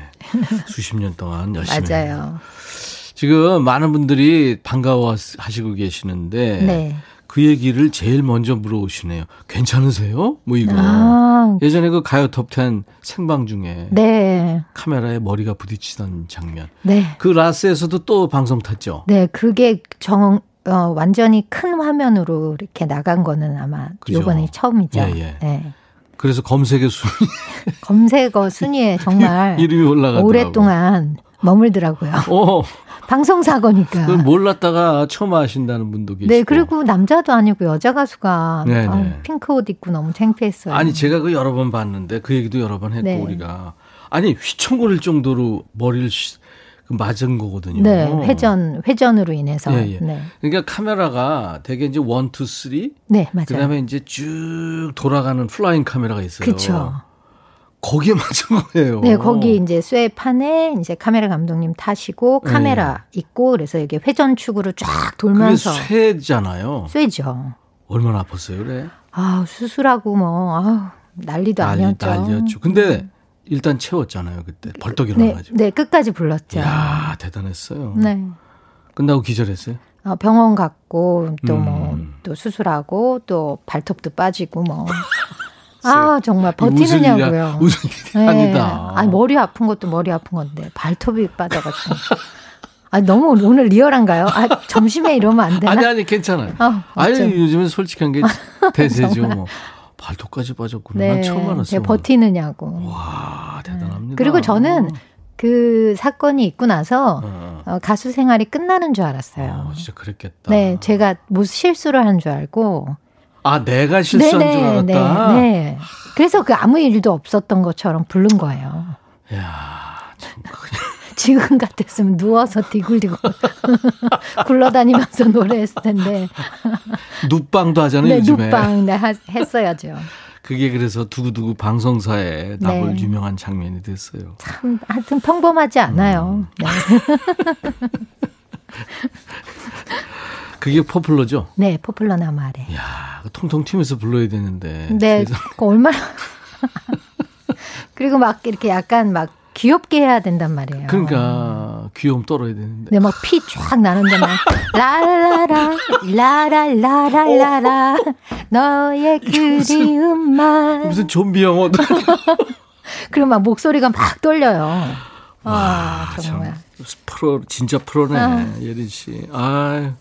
수십 년 동안 열심히. 해요. 맞아요. 지금 많은 분들이 반가워하시고 계시는데 네. 그 얘기를 제일 먼저 물어오시네요. 괜찮으세요? 뭐 이거. 아, 예전에 그 가요 톱10 생방 중에 네. 카메라에 머리가 부딪히던 장면. 네. 그 라스에서도 또 방송 탔죠. 네, 그게 정, 어, 완전히 큰 화면으로 이렇게 나간 거는 아마 그죠. 요번이 처음이죠. 예, 예. 네. 그래서 검색의 순위 검색어 순위에 정말. 오랫동안 머물더라고요. 어, 방송사고니까. 몰랐다가 처음 아신다는 분도 계시고. 네, 그리고 남자도 아니고 여자 가수가 네, 아, 네. 핑크 옷 입고 너무 창피했어요. 아니 제가 그 여러 번 봤는데 그 얘기도 여러 번 했고 네. 우리가 아니 휘청거릴 정도로 머리를 쉬- 그 맞은 거거든요. 네, 회전 회전으로 인해서. 예, 예. 네. 그러니까 카메라가 되게 이제 one, two, three 네, 맞아요. 그다음에 이제 쭉 돌아가는 flying 카메라가 있어요. 그렇죠. 거기에 맞은 거예요. 네, 거기 이제 쇠판에 이제 카메라 감독님 타시고 카메라 있고 그래서 이게 회전축으로 쫙 네. 그게 돌면서 쇠잖아요. 쇠죠. 얼마나 아팠어요, 그래? 아, 수술하고 뭐 아, 난리도 난리, 아니었죠. 난리였죠. 근데 일단 채웠잖아요, 그때. 벌떡 네, 일어나가지고. 네, 끝까지 불렀죠. 이야, 대단했어요. 네. 끝나고 기절했어요. 어, 병원 갔고 또뭐 음. 또 수술하고 또 발톱도 빠지고 뭐. 아 정말 버티느냐고요. 웃을 일이 아니다. 아니 머리 아픈 것도 머리 아픈 건데 발톱이 빠져가지고. 아 너무 오늘 리얼한가요? 아 점심에 이러면 안 되나? 아니, 아니, 괜찮아요. 아, 아니. 요즘은 솔직한 게 대세죠. 뭐. 발톱까지 빠졌구나. 난 처음 알았어요. 네, 버티느냐고. 와, 대단합니다. 그리고 저는 그 사건이 있고 나서 어, 어, 가수 생활이 끝나는 줄 알았어요. 어, 진짜 그랬겠다. 네, 제가 뭐 실수를 한 줄 알고. 아, 내가 실수한 줄 알았다. 네, 네. 그래서 그 아무 일도 없었던 것처럼 부른 거예요. 야, 참 지금 같았으면 누워서 디굴디굴 굴러다니면서 노래했을 텐데. 눕방도 하잖아요, 네, 요즘에. 눕방 네, 하- 했어야죠. 그게 그래서 두고두고 방송사에 나볼 네. 유명한 장면이 됐어요. 참 하여튼 평범하지 않아요. 네. 그게 포플러죠? 네, 포플러 나마래. 야, 통통 튀면서 불러야 되는데. 네. 그 얼마나 그리고 막 이렇게 약간 막 귀엽게 해야 된단 말이에요. 그러니까 귀여움 떨어야 되는데. 네, 막 피 쫙 나는데 막 라라라 라라라라라라 너의 그리움만 무슨 좀비 영화도 그리고 막 목소리가 막 떨려요. 아, 와, 정말. 참 프로 진짜 프로네 아. 예린 씨. 아,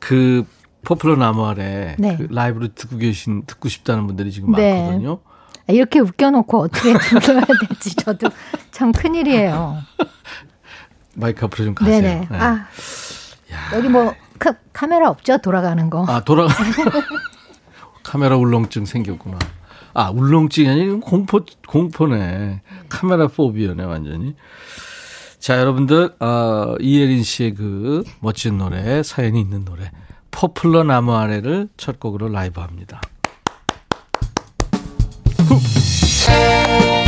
그 포플러 나무 아래 네. 그 라이브로 듣고 계신 듣고 싶다는 분들이 지금 네. 많거든요. 이렇게 웃겨놓고 어떻게 불러야 될지 저도 참 큰일이에요. 마이크 앞으로 좀 가세요. 네네. 네. 아, 여기 뭐 카, 카메라 없죠? 돌아가는 거. 아 돌아가 카메라 울렁증 생겼구나. 아 울렁증이 아니라 공포 공포네. 카메라 phobia네 완전히. 자 여러분들 어, 이예린 씨의 그 멋진 노래 사연이 있는 노래 포플러 나무 아래를 첫 곡으로 라이브 합니다. 포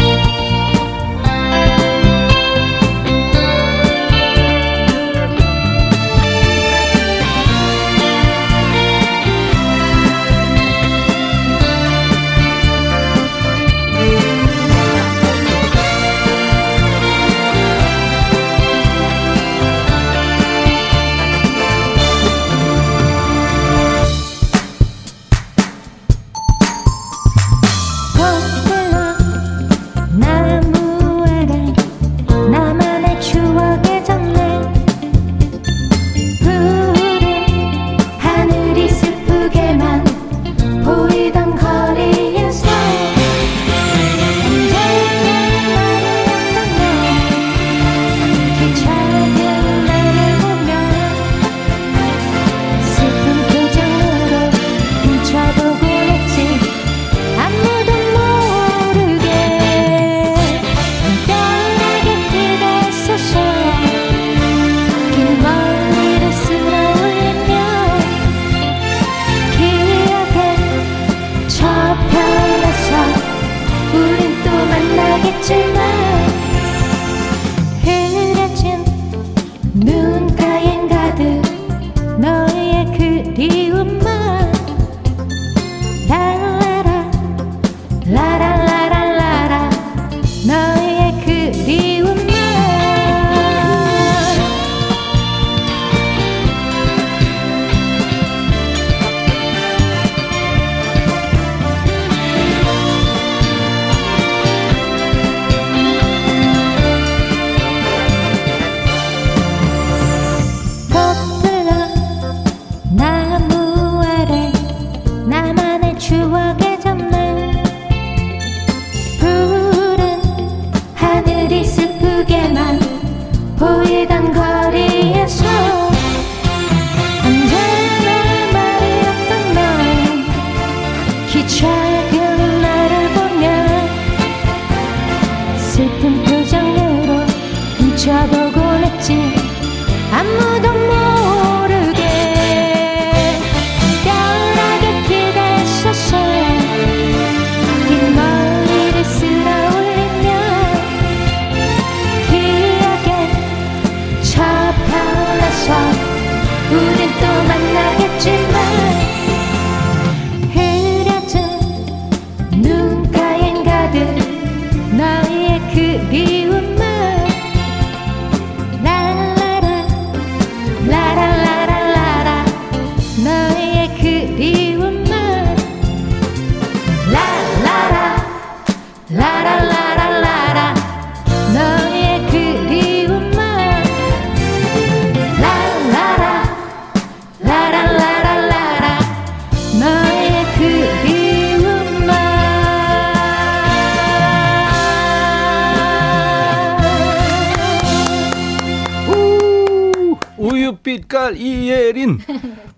예린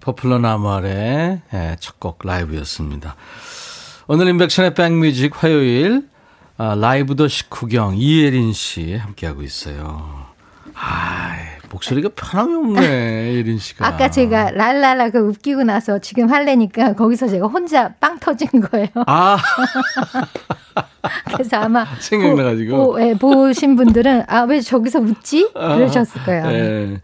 포플러 나무 아래 예, 첫곡 라이브였습니다. 오늘 임백천의 백뮤직 화요일 아, 라이브도 식후경 이예린 씨 함께하고 있어요. 아 목소리가 변함이 없네 예린 씨가. 아까 제가 랄랄라 그 웃기고 나서 지금 할래니까 거기서 제가 혼자 빵 터진 거예요. 아 그래서 아마 생각나가지고. 보, 보, 예, 보신 분들은 아 왜 저기서 웃지? 그러셨을 거예요. 예.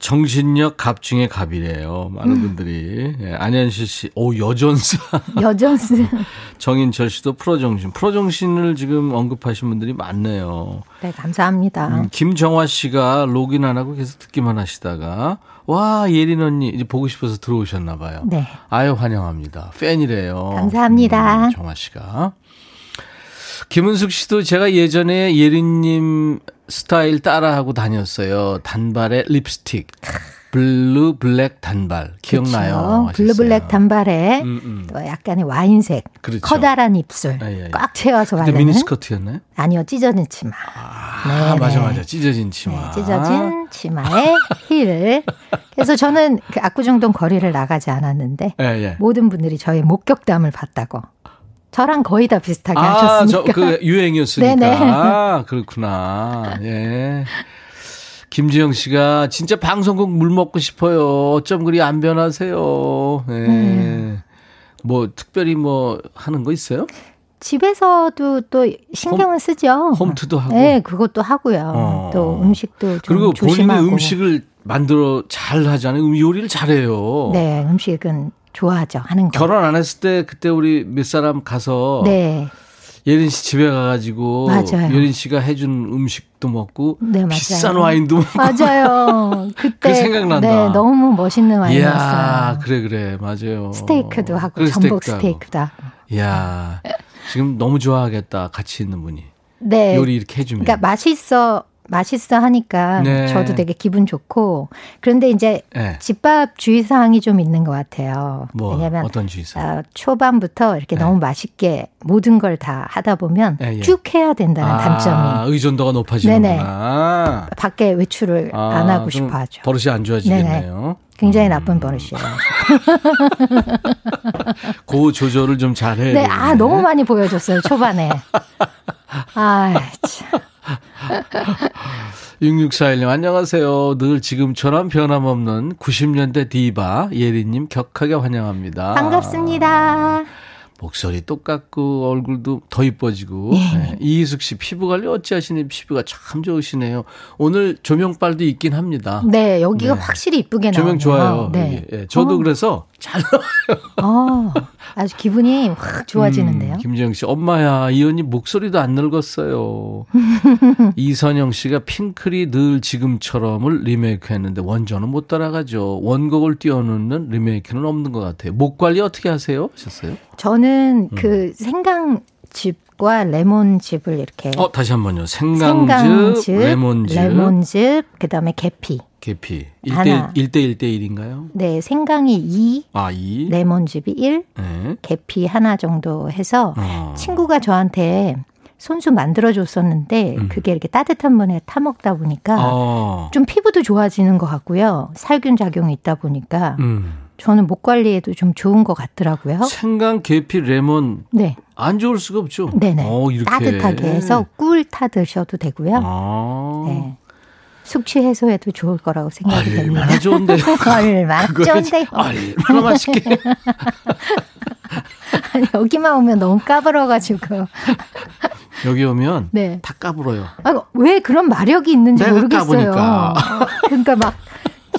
정신력 갑 중에 갑이래요. 많은 음. 분들이. 예, 안현실 씨, 오, 여전사. 여전스. 정인철 씨도 프로정신. 프로정신을 지금 언급하신 분들이 많네요. 네, 감사합니다. 음, 김정화 씨가 로그인 안 하고 계속 듣기만 하시다가, 와, 예린 언니, 이제 보고 싶어서 들어오셨나 봐요. 네. 아유, 환영합니다. 팬이래요. 감사합니다. 음, 정화 씨가. 김은숙 씨도 제가 예전에 예린님 스타일 따라하고 다녔어요. 단발의 립스틱. 블루 블랙 단발 기억나요? 그쵸? 블루 블랙 단발에 음, 음. 또 약간의 와인색, 그렇죠. 커다란 입술, 예, 예, 예. 꽉 채워서 바르는. 미니스커트였나요? 아니요, 찢어진 치마. 아, 네, 맞아 네. 맞아 찢어진 치마. 네, 찢어진 치마에 힐. 그래서 저는 그 압구정동 거리를 나가지 않았는데 예, 예. 모든 분들이 저의 목격담을 봤다고. 저랑 거의 다 비슷하게 아, 하셨으니까. 저 그 유행이었으니까. 네네. 아, 그렇구나. 예. 김지영 씨가 진짜 방송국 물 먹고 싶어요. 어쩜 그리 안 변하세요. 예. 음. 뭐 특별히 뭐 하는 거 있어요? 집에서도 또 신경을 쓰죠. 홈트도 하고. 네, 그것도 하고요. 어. 또 음식도 좀 그리고 조심하고. 본인이 음식을 만들어 잘 하잖아요. 음, 요리를 잘해요. 네, 음식은 좋아하죠. 하는 거. 결혼 안 했을 때 그때 우리 몇 사람 가서 네. 예린 씨 집에 가가지고 맞아요. 예린 씨가 해준 음식도 먹고 네. 비싼 와인도 먹고 맞아요. 그때 그 생각난다. 네, 너무 멋있는 와인이었어요. 그래 그래 맞아요. 스테이크도 하고 그래, 전복. 스테이크도 하고. 이야 지금 너무 좋아하겠다 같이 있는 분이 네. 요리 이렇게 해주면. 그러니까 맛있어 맛있어 하니까 네. 저도 되게 기분 좋고 그런데 이제 네. 집밥 주의사항이 좀 있는 것 같아요. 뭐 왜냐하면 어떤 주의사? 어, 초반부터 이렇게 네. 너무 맛있게 모든 걸 다 하다 보면 예, 예. 쭉 해야 된다는 아, 단점이 의존도가 높아지는구나. 밖에 외출을 아, 안 하고 좀 싶어 하죠. 버릇이 안 좋아지겠네요. 굉장히 음. 나쁜 버릇이에요. 그 조절을 좀 잘해. 네, 아, 너무 많이 보여줬어요, 초반에. 아, 참. 6641님, 안녕하세요. 늘 지금처럼 변함없는 90년대 디바 예리님 격하게 환영합니다. 반갑습니다. 목소리 똑같고 얼굴도 더 이뻐지고 네. 이희숙 씨 피부 관리 어찌하시니 피부가 참 좋으시네요. 오늘 조명빨도 있긴 합니다. 네, 여기가 네. 확실히 이쁘게 나와요. 조명 좋아요. 네. 예, 저도 어. 그래서 잘 어, 아주 기분이 확 좋아지는데요. 음, 김지영 씨, 엄마야, 이 언니 목소리도 안 늙었어요. 이선영 씨가 핑클이 늘 지금처럼을 리메이크 했는데 원전은 못 따라가죠. 원곡을 띄워놓는 리메이크는 없는 것 같아요. 목 관리 어떻게 하세요? 하셨어요? 저는 음. 그 생강즙과 레몬즙을 이렇게 어, 다시 한 번요. 생강즙, 레몬즙, 레몬즙, 그다음에 계피. 계피. 하나. 1대 1대 1대 1인가요? 네, 생강이 2, 아, 2. 레몬즙이 1, 네. 계피 하나 정도 해서 어. 친구가 저한테 손수 만들어 줬었는데 음. 그게 이렇게 따뜻한 물에 타 먹다 보니까 어. 좀 피부도 좋아지는 것 같고요. 살균 작용이 있다 보니까 음. 저는 목 관리에도 좀 좋은 것 같더라고요. 생강, 계피, 레몬 네, 안 좋을 수가 없죠. 네네. 어, 이렇게. 따뜻하게 해서 꿀 타 드셔도 되고요. 아. 네. 숙취 해소에도 좋을 거라고 생각이 됩니다. 얼마나 좋은데요. 얼마나 그거 좋은데요. 얼마나 맛있게. 아니, 여기만 오면 너무 까불어가지고. 여기 오면 네. 다 까불어요. 아, 왜 그런 마력이 있는지 모르겠어요. 까보니까. 어, 그러니까 막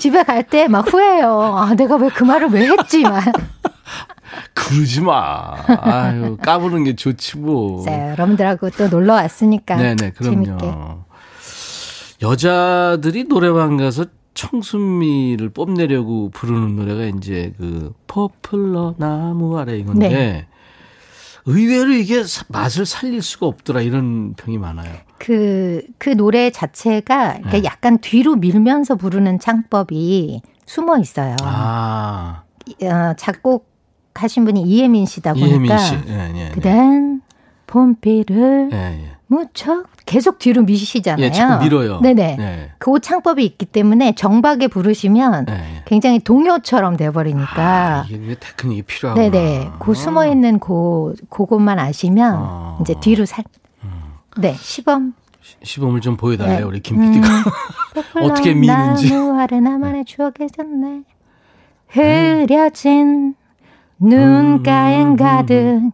집에 갈 때 막 후회해요. 아, 내가 왜 그 말을 왜 했지? 막. 그러지 마. 아유, 까부는 게 좋지 뭐. 자, 여러분들하고 또 놀러 왔으니까 네네, 그럼요. 재밌게. 여자들이 노래방 가서 청순미를 뽐내려고 부르는 노래가 이제 그 포플러 나무 아래 이건데 네. 의외로 이게 사- 맛을 살릴 수가 없더라 이런 평이 많아요. 그, 그 노래 자체가 이렇게 네. 약간 뒤로 밀면서 부르는 창법이 숨어 있어요. 아, 어, 작곡 하신 분이 이혜민 씨다 보니까 이혜민 씨. 예, 예. 예. 그댄 봄비를 예, 예. 무척 계속 뒤로 미시잖아요. 예, 자꾸 밀어요. 네네. 네. 그 창법이 있기 때문에 정박에 부르시면 예, 예. 굉장히 동요처럼 돼버리니까. 아, 이게 왜 테크닉이 필요하구나. 네네. 그 숨어 있는 그 그것만 아시면 아. 이제 뒤로 살. 네 시범. 시범을 좀 보여달래요 네. 우리 김 PD가. 어떻게 미는지. 나무 아래 나만의 추억에 졌네. 흐려진 눈가엔 가득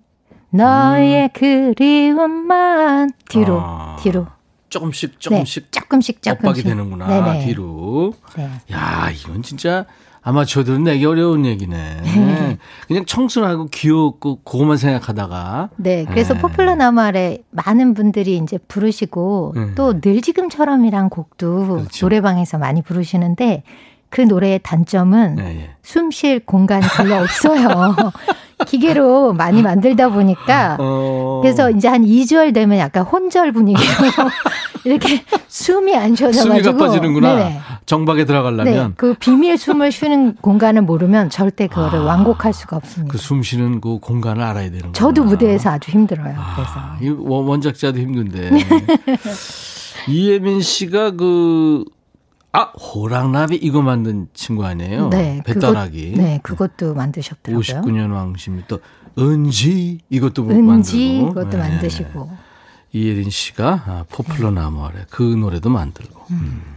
너의 그리움만 뒤로 아. 뒤로. 조금씩 조금씩 네, 조금씩 조금씩. 엇박이 되는구나 네네. 뒤로. 네. 야 이건 진짜 아마추어들은 내기 어려운 얘기네. 그냥 청순하고 귀엽고 그것만 생각하다가. 네, 그래서 네. 포플러 아래 많은 분들이 이제 부르시고 음. 또늘 지금처럼이란 곡도 그렇죠. 노래방에서 많이 부르시는데 그 노래의 단점은 네, 예. 숨쉴 공간이 별로 없어요. 기계로 많이 만들다 보니까 어. 그래서 이제 한 2절 되면 약간 혼절 분위기로 이렇게 숨이 안 쉬어져가지고 숨이 가빠지는구나. 네네. 정박에 들어가려면 네, 그 비밀 숨을 쉬는 공간을 모르면 절대 그거를 아. 완곡할 수가 없습니다. 그 숨 쉬는 그 공간을 알아야 되는 거예요. 저도 무대에서 아주 힘들어요. 그래서 아, 원작자도 힘든데. 이예민 씨가 그, 아, 호랑나비 이거 만든 친구 아니에요? 네, 배따라기. 그것, 네, 그것도 만드셨더라고요. 59년 왕심이 또, 은지 이것도 은지 만들고. 그것도 네. 만드시고 이예린 씨가 아, 포플러 나무 아래 그 노래도 만들고. 음.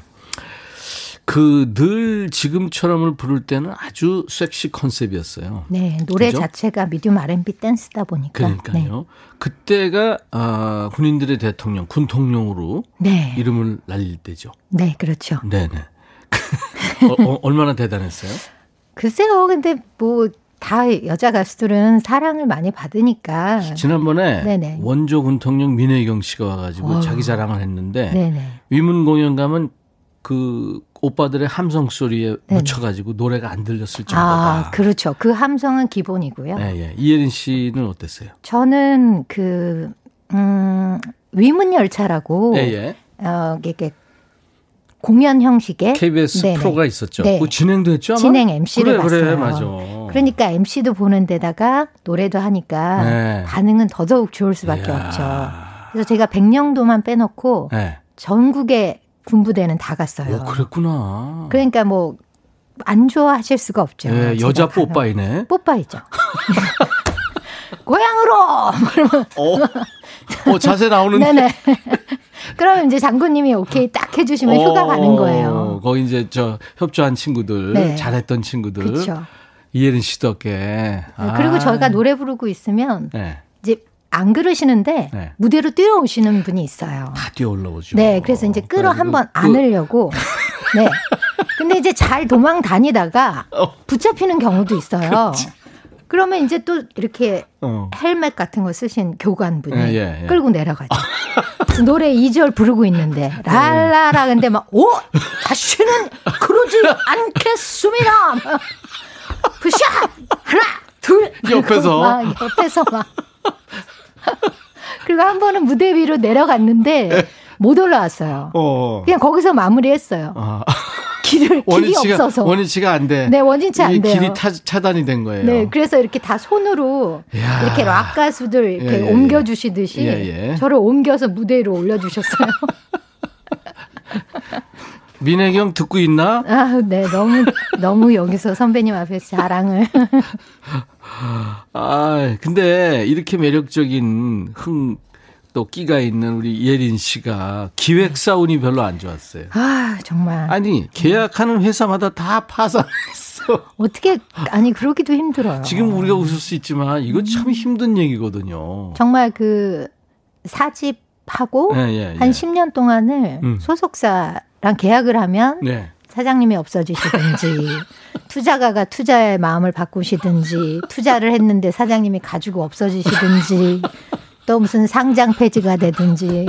그 늘 지금처럼을 부를 때는 아주 섹시 컨셉이었어요. 네 노래 그죠? 자체가 미디움 R&B 댄스다 보니까 그러니까요. 그때가 아, 군인들의 대통령, 군통령으로 네, 네, 이름을 날릴 때죠. 네 그렇죠. 네 네. 어, 어, 얼마나 대단했어요? 글쎄요, 근데 뭐 다 여자 가수들은 사랑을 많이 받으니까. 지난번에 네네. 원조 군통령 민혜경 씨가 와가지고 어휴. 자기 자랑을 했는데 네네. 위문 공연 가면 그 오빠들의 함성 소리에 네네. 묻혀가지고 노래가 안 들렸을 정도다. 아, 그렇죠. 그 함성은 기본이고요. 예, 예. 이예린 씨는 어땠어요? 저는 그, 음, 위문 열차라고. 예, 예. 어, 이게 공연 형식의. KBS 네네. 프로가 있었죠. 네. 그 진행도 했죠? 아마? 진행 MC를 그래, 그래, 봤어요. 맞아. 그러니까 MC도 보는 데다가 노래도 하니까 네. 반응은 더더욱 좋을 수밖에 이야. 없죠. 그래서 제가 백령도만 빼놓고 네. 전국의 군부대는 다 갔어요. 오, 그랬구나. 그러니까 뭐 안 좋아하실 수가 없죠. 예, 여자. 뽀빠이네. 뽀빠이죠. 고향으로. 그러면 어, 자세 나오는데. 네네. 그러면 이제 장군님이 오케이 딱 해주시면 휴가 가는 거예요. 거기 이제 저 협조한 친구들, 네. 잘했던 친구들. 그렇죠. 이혜린 씨도. 아. 그리고 저희가 노래 부르고 있으면 네. 안 그러시는데 네. 무대로 뛰어오시는 분이 있어요. 다 뛰어 올라오죠. 네, 그래서 이제 끌어 한번 그- 안으려고. 네. 근데 이제 잘 도망 다니다가 어. 붙잡히는 경우도 있어요. 그러면 이제 또 이렇게 어. 헬멧 같은 거 쓰신 교관분이 예, 예, 예. 끌고 내려가죠. 노래 2절 부르고 있는데 랄라라 근데 막 오! 다시는 그러지 않겠습니다. 푸샷 하나 둘 옆에서. 막 옆에서 막 그리고 한 번은 무대 위로 내려갔는데 못 올라왔어요. 어. 그냥 거기서 마무리했어요. 아, 길을 길이 원위치가 없어서. 원위치가 안 돼. 네, 원위치 안이 돼요. 길이 타, 차단이 된 거예요. 네, 그래서 이렇게 다 손으로 이야. 이렇게 락 가수들 이렇게 예, 예, 예. 옮겨 주시듯이 예, 예. 저를 옮겨서 무대 위로 올려 주셨어요. 민혜경 듣고 있나? 아, 네, 너무 너무 여기서 선배님 앞에서 자랑을. 아, 근데 이렇게 매력적인 흥 또 끼가 있는 우리 예린 씨가 기획사 운이 별로 안 좋았어요. 아, 정말 아니, 계약하는 회사마다 다 파산했어. 어떻게 아니 그러기도 힘들어요. 지금 우리가 웃을 수 있지만 이거 참 힘든 얘기거든요. 정말 그 사집하고 예, 예, 예. 한 10년 동안을 음. 소속사 랑 계약을 하면 네. 사장님이 없어지시든지 투자가가 투자의 마음을 바꾸시든지 투자를 했는데 사장님이 가지고 없어지시든지 또 무슨 상장 폐지가 되든지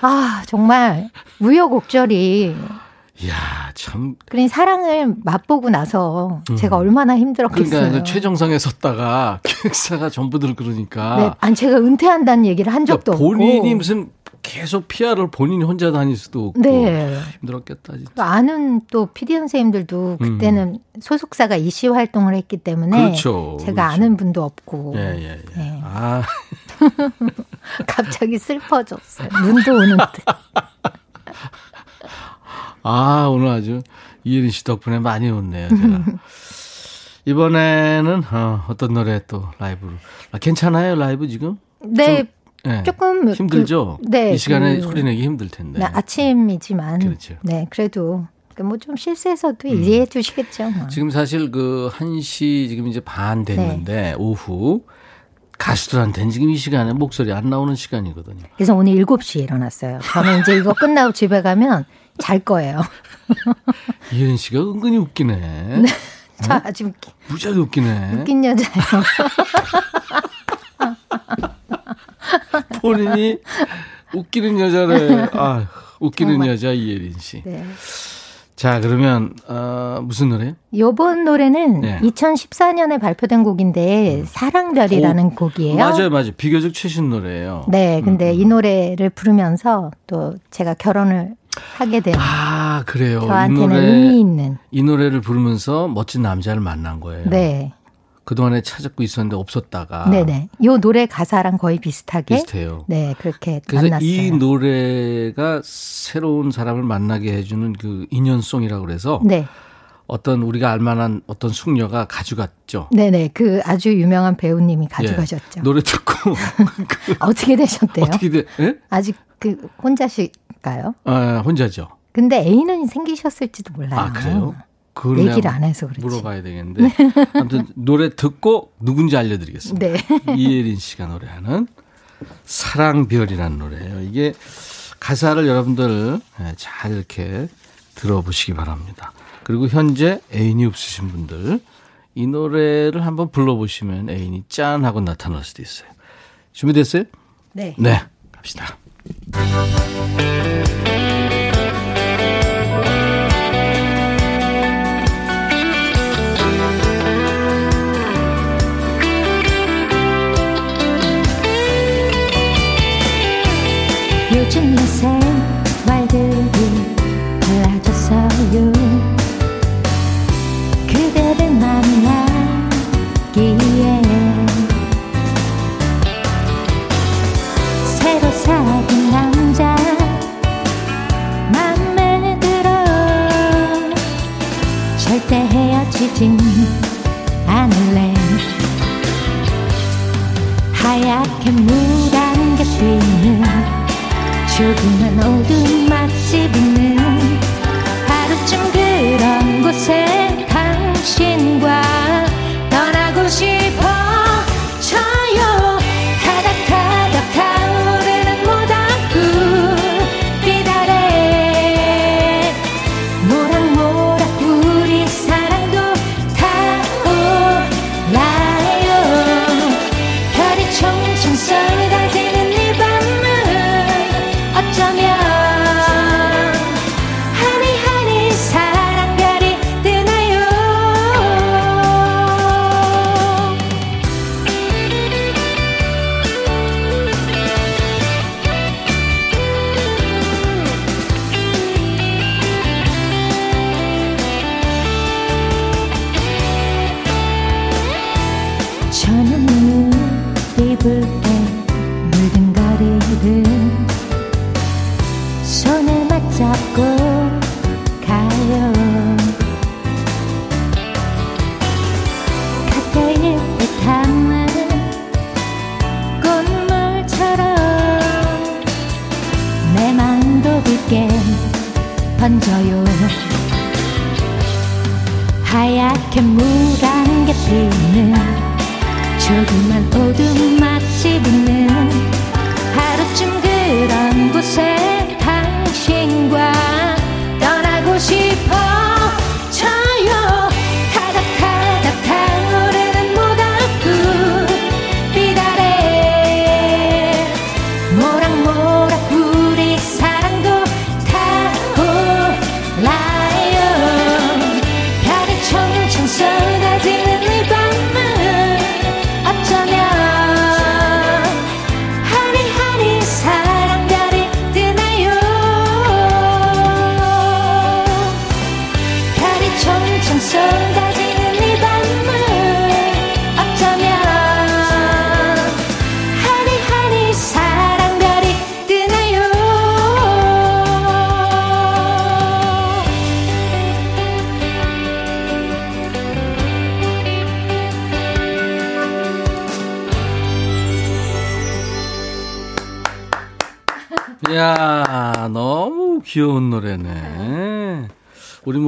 아 정말 우여곡절이 이야, 참. 그러니 사랑을 맛보고 나서 제가 얼마나 힘들었겠어요. 그러니까 그 최정상에 섰다가 기획사가 전부들 그러니까. 네, 아니 제가 은퇴한다는 얘기를 한 적도 그러니까 본인이 없고 무슨 계속 PR을 본인이 혼자 다닐 수도 없고. 네. 힘들었겠다, 진짜. 또 아는 또 PD 선생님들도 그때는 소속사가 이시 활동을 했기 때문에 음. 그렇죠. 제가 그렇죠. 아는 분도 없고 예, 예, 예. 네. 아, 갑자기 슬퍼졌어요. 눈도 오는 듯. 아, 오늘 아주 이혜린 씨 덕분에 많이 웃네요, 제가. 이번에는, 어, 어떤 노래 또 라이브로. 아, 괜찮아요, 라이브 지금? 네, 예. 조금 힘들죠? 그, 네, 이 시간에 그- 소리 내기 힘들 텐데. 네, 아침이지만 그렇죠. 네 그래도 뭐좀 실수해서도 이해해 주시겠죠. 뭐. 음. 지금 사실 그 1시 지금 이제 반 됐는데 네. 오후 가수들한테는 지금 이 시간에 목소리 안 나오는 시간이거든요. 그래서 오늘 7시에 일어났어요. 저는 이제 이거 끝나고 집에 가면 잘 거예요. 이혜린 씨가 은근히 웃기네. 저 아주 웃기, 무지하게 웃기네. 웃긴 여자예요. 본인이 웃기는 여자래. 아, 웃기는 정말. 여자 이혜린 씨. 네. 자, 그러면 어, 무슨 노래? 요번 노래는 네. 2014년에 발표된 곡인데 사랑별이라는 곡이에요. 맞아요, 맞아요. 비교적 최신 노래예요. 네, 근데 음, 이 노래를 부르면서 또 제가 결혼을 하게 된 아, 그래요. 이 저한테는 노래 의미 있는 이 노래를 부르면서 멋진 남자를 만난 거예요. 네. 그동안에 찾고 있었는데 없었다가 네네. 요 노래 가사랑 거의 비슷하게 비슷해요. 네, 그렇게 그래서 만났어요. 이 노래가 새로운 사람을 만나게 해 주는 그 인연송이라고 그래서 네. 어떤 우리가 알만한 어떤 숙녀가 가져갔죠. 네네. 그 아주 유명한 배우님이 예. 가져가셨죠. 노래 듣고 어떻게 되셨대요? 어떻게 돼? 예? 아직 그 혼자실까요? 아, 혼자죠. 근데 애인은 생기셨을지도 몰라요. 아 그래요? 얘기를 안 해서 그렇지. 물어봐야 되겠는데 아무튼 노래 듣고 누군지 알려드리겠습니다. 네. 이예린 씨가 노래하는 사랑별이라는 노래예요. 이게 가사를 여러분들 예, 잘 이렇게 들어보시기 바랍니다. 그리고 현재 애인이 없으신 분들 이 노래를 한번 불러보시면 애인이 짠 하고 나타날 수도 있어요. 준비됐어요? 네. 네, 갑시다. 요즘 내 생활들이 달라졌어요. 그대를 만나기에 새로 사귄 남자 맘에 들어 절대 헤어지진 않을래 하얗게 뛰는 조그만 어두운 맛집은 하루쯤 그런 곳에 당신과 떠나고 싶어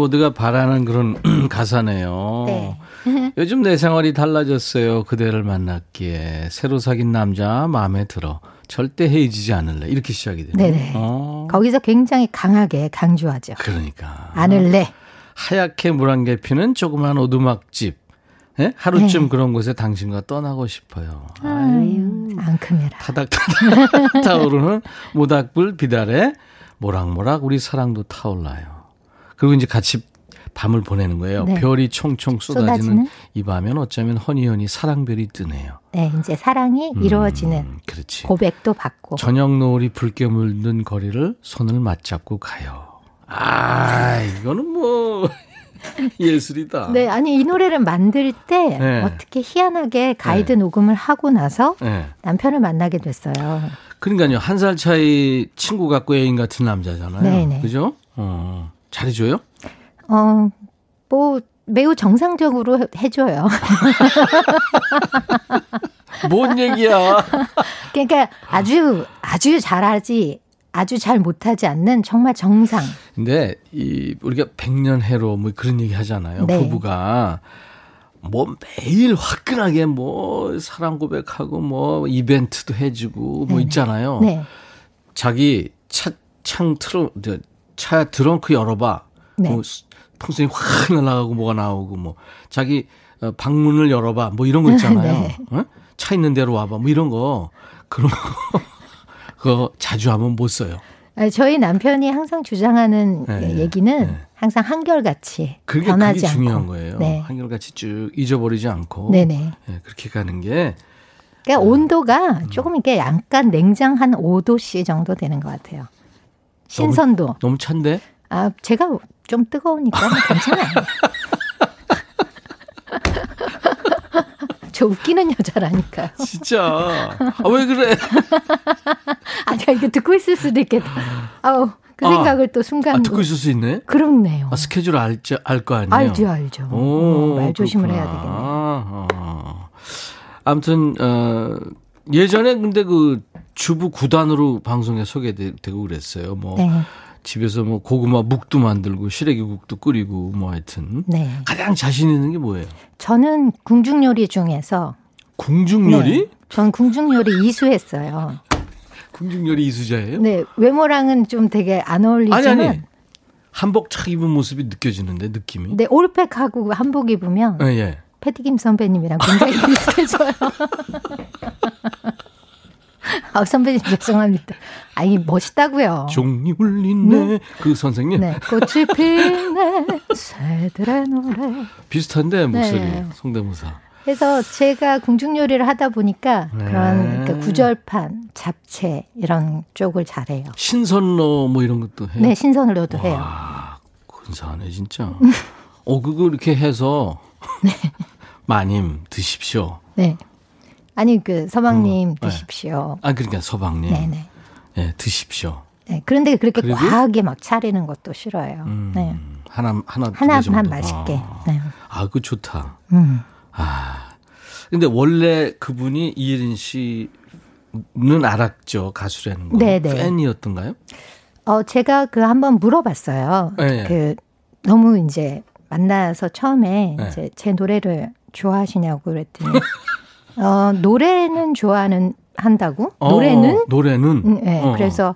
모두가 바라는 그런 가사네요. 네. 요즘 내 생활이 달라졌어요. 그대를 만났기에. 새로 사귄 남자 마음에 들어. 절대 헤어지지 않을래. 이렇게 시작이 되네. 네네. 어, 거기서 굉장히 강하게 강조하죠. 그러니까. 않을래. 하얗게 물안개 피는 조그만 오두막집. 예? 하루쯤 네. 그런 곳에 당신과 떠나고 싶어요. 아유, 앙큼해라. 타닥타닥 타오르는 모닥불 비달에 모락모락 우리 사랑도 타올라요. 그리고 이제 같이 밤을 보내는 거예요. 네. 별이 총총 쏟아지는, 쏟아지는? 이 밤엔 어쩌면 허니허니 사랑별이 뜨네요. 네, 이제 사랑이 이루어지는 음, 그렇지. 고백도 받고. 저녁 노을이 붉게 물든 거리를 손을 맞잡고 가요. 아, 이거는 뭐 예술이다. 네, 아니 이 노래를 만들 때 네. 어떻게 희한하게 가이드 녹음을 하고 나서 네. 남편을 만나게 됐어요. 그러니까요. 한 살 차이 친구 같고 애인 같은 남자잖아요. 네네. 그죠? 어, 잘해줘요? 어, 뭐 매우 정상적으로 해- 해줘요. 뭔 얘기야? 그러니까 아주 아주 잘하지 아주 잘 못하지 않는 정말 정상. 근데 이 우리가 백년 해로 뭐 그런 얘기 하잖아요. 네. 부부가 뭐 매일 화끈하게 뭐 사랑 고백하고 뭐 이벤트도 해주고 뭐 네네. 있잖아요. 네, 자기 차창 틀어 저 차 드렁크 열어봐. 네. 뭐 수- 풍선이 확 날아가고 뭐가 나오고 뭐 자기 어, 방문을 열어봐 뭐 이런 거 있잖아요. 네. 어? 차 있는 대로 와봐 뭐 이런 거 그런 거 그거 자주 하면 못 써요. 아니, 저희 남편이 항상 주장하는 네, 얘기는 네. 항상 한결같이 그게 변하지 그게 중요한 않고. 거예요. 네, 한결같이 쭉 잊어버리지 않고 네네. 예, 그렇게 가는 게 그러니까 음. 온도가 조금 이렇게 약간 냉장 한 5도씨 정도 되는 것 같아요. 신선도. 너무 찬데 아, 제가 좀 뜨거우니까 괜찮아요. 저 웃기는 여자라니까요. 진짜 아, 왜 그래? 아니, 이거 듣고 있을 수도 있겠다. 아우, 그 아. 생각을 또 순간. 아, 듣고 있을 수 있네. 그렇네요. 아, 스케줄 알죠 알거 아니에요. 알죠, 알죠. 오, 어, 말 조심을. 해야 되겠네. 아, 아무튼 어, 예전에 근데 그 주부 구단으로 방송에 소개되고 그랬어요. 뭐 네, 집에서 뭐 고구마 묵도 만들고 시래기국도 끓이고 뭐 하여튼 네. 가장 자신 있는 게 뭐예요? 저는 궁중 요리 중에서. 궁중 요리? 네, 전 궁중 요리 이수했어요. 궁중 요리 이수자예요? 네, 외모랑은 좀 되게 안 어울리지만. 아니 아니 한복 착 입은 모습이 느껴지는데 느낌이. 네, 올백하고 한복 입으면 예, 예. 패티김 선배님이랑 굉장히 비슷해져요. 아, 선배님 죄송합니다. 아니 멋있다고요. 종이 울리네 그 선생님 네, 꽃이 피네 새들의 노래. 비슷한데 목소리 네. 성대모사. 그래서 제가 궁중 요리를 하다 보니까 네. 그런 그러니까 구절판, 잡채 이런 쪽을 잘해요. 신선로 뭐 이런 것도 해요. 네, 신선으로도 해요. 와, 근사하네 진짜. 어 그거 이렇게 해서 네. 마님 드십시오. 네. 아니 그 서방님 음, 네. 드십시오. 아 그러니까 서방님, 네, 네. 예 드십시오. 네. 그런데 그렇게 그리고? 과하게 막 차리는 것도 싫어요. 음, 네. 하나 하나 하나만. 맛있게. 아, 네. 아, 그거 좋다. 음. 아, 근데 원래 그분이 이예린 씨는 알았죠 가수라는 거. 네, 네. 팬이었던가요? 어, 제가 그 한번 물어봤어요. 네. 그 너무 이제 만나서 처음에 네. 이제 제 노래를 좋아하시냐고 그랬더니 어, 노래는 좋아하는 한다고? 어, 노래는? 노래는. 음, 네. 어. 그래서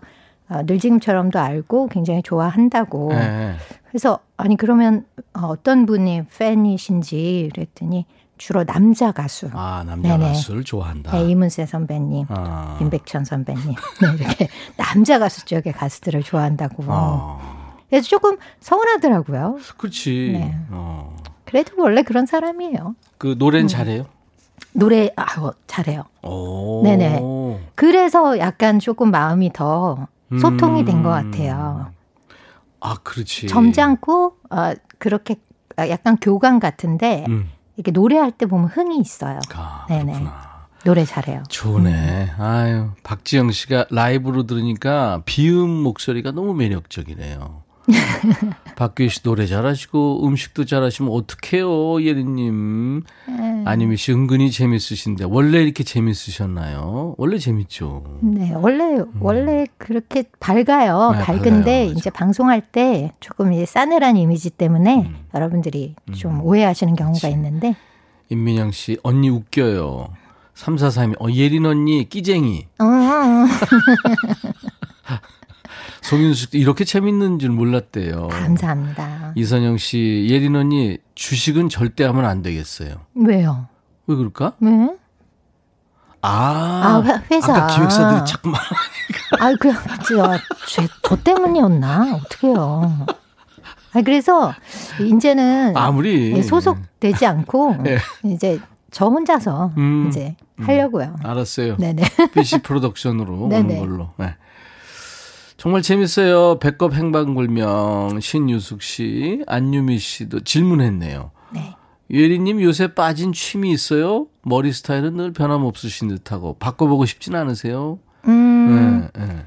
어, 늘 지금처럼도 알고 굉장히 좋아한다고. 네. 그래서 아니 그러면 어, 어떤 분이 팬이신지 그랬더니 주로 남자 가수. 아 남자 네네. 가수를 좋아한다. 네, 이문세 선배님, 아. 임백천 선배님. 네, 이렇게 남자 가수 쪽의 가수들을 좋아한다고. 아, 그래서 조금 서운하더라고요. 그렇지. 네. 어. 그래도 원래 그런 사람이에요. 그 노래는 잘해요. 노래 아우 잘해요. 오. 네네. 그래서 약간 조금 마음이 더 소통이 된것 음. 같아요. 아, 그렇지. 점잖고 어, 그렇게 아, 약간 교감 같은데 음. 이렇게 노래할 때 보면 흥이 있어요. 아, 네네. 그렇구나. 노래 잘해요. 좋네. 아유, 박지영 씨가 라이브로 들으니까 비음 목소리가 너무 매력적이네요. 박규희 씨 노래 잘하시고 음식도 잘하시면 어떡해요, 예리님. 네. 아니면 씨 은근히 재밌으신데 원래 이렇게 재밌으셨나요? 원래 재밌죠. 네, 원래 원래 그렇게 밝아요. 네, 밝은데 밝아요. 이제 방송할 때 조금 이제 싸늘한 이미지 때문에 음. 여러분들이 좀 오해하시는 경우가 있는데 임민영 씨 언니 웃겨요. 3432 어, 예린 언니 끼쟁이. 송윤숙 이렇게 재밌는 줄 몰랐대요. 감사합니다. 이선영 씨 예린 언니 주식은 절대 하면 안 되겠어요. 왜요? 왜 그럴까? 왜? 아, 아, 회- 회사. 아까 기획사들이 자꾸만 아, 그냥 저, 저, 저 때문이었나? 어떡해요. 아, 그래서 이제는 아무리 예, 소속되지 않고 예. 이제 저 혼자서 음. 이제 하려고요. 알았어요. 네네. BC 프로덕션으로 네네. 오는 걸로. 네. 정말 재밌어요. 백업 행방불명 신유숙 씨, 안유미 씨도 질문했네요. 네. 예리님 요새 빠진 취미 있어요? 머리 스타일은 늘 변함없으신 듯하고 바꿔보고 싶진 않으세요? 음, 네, 네.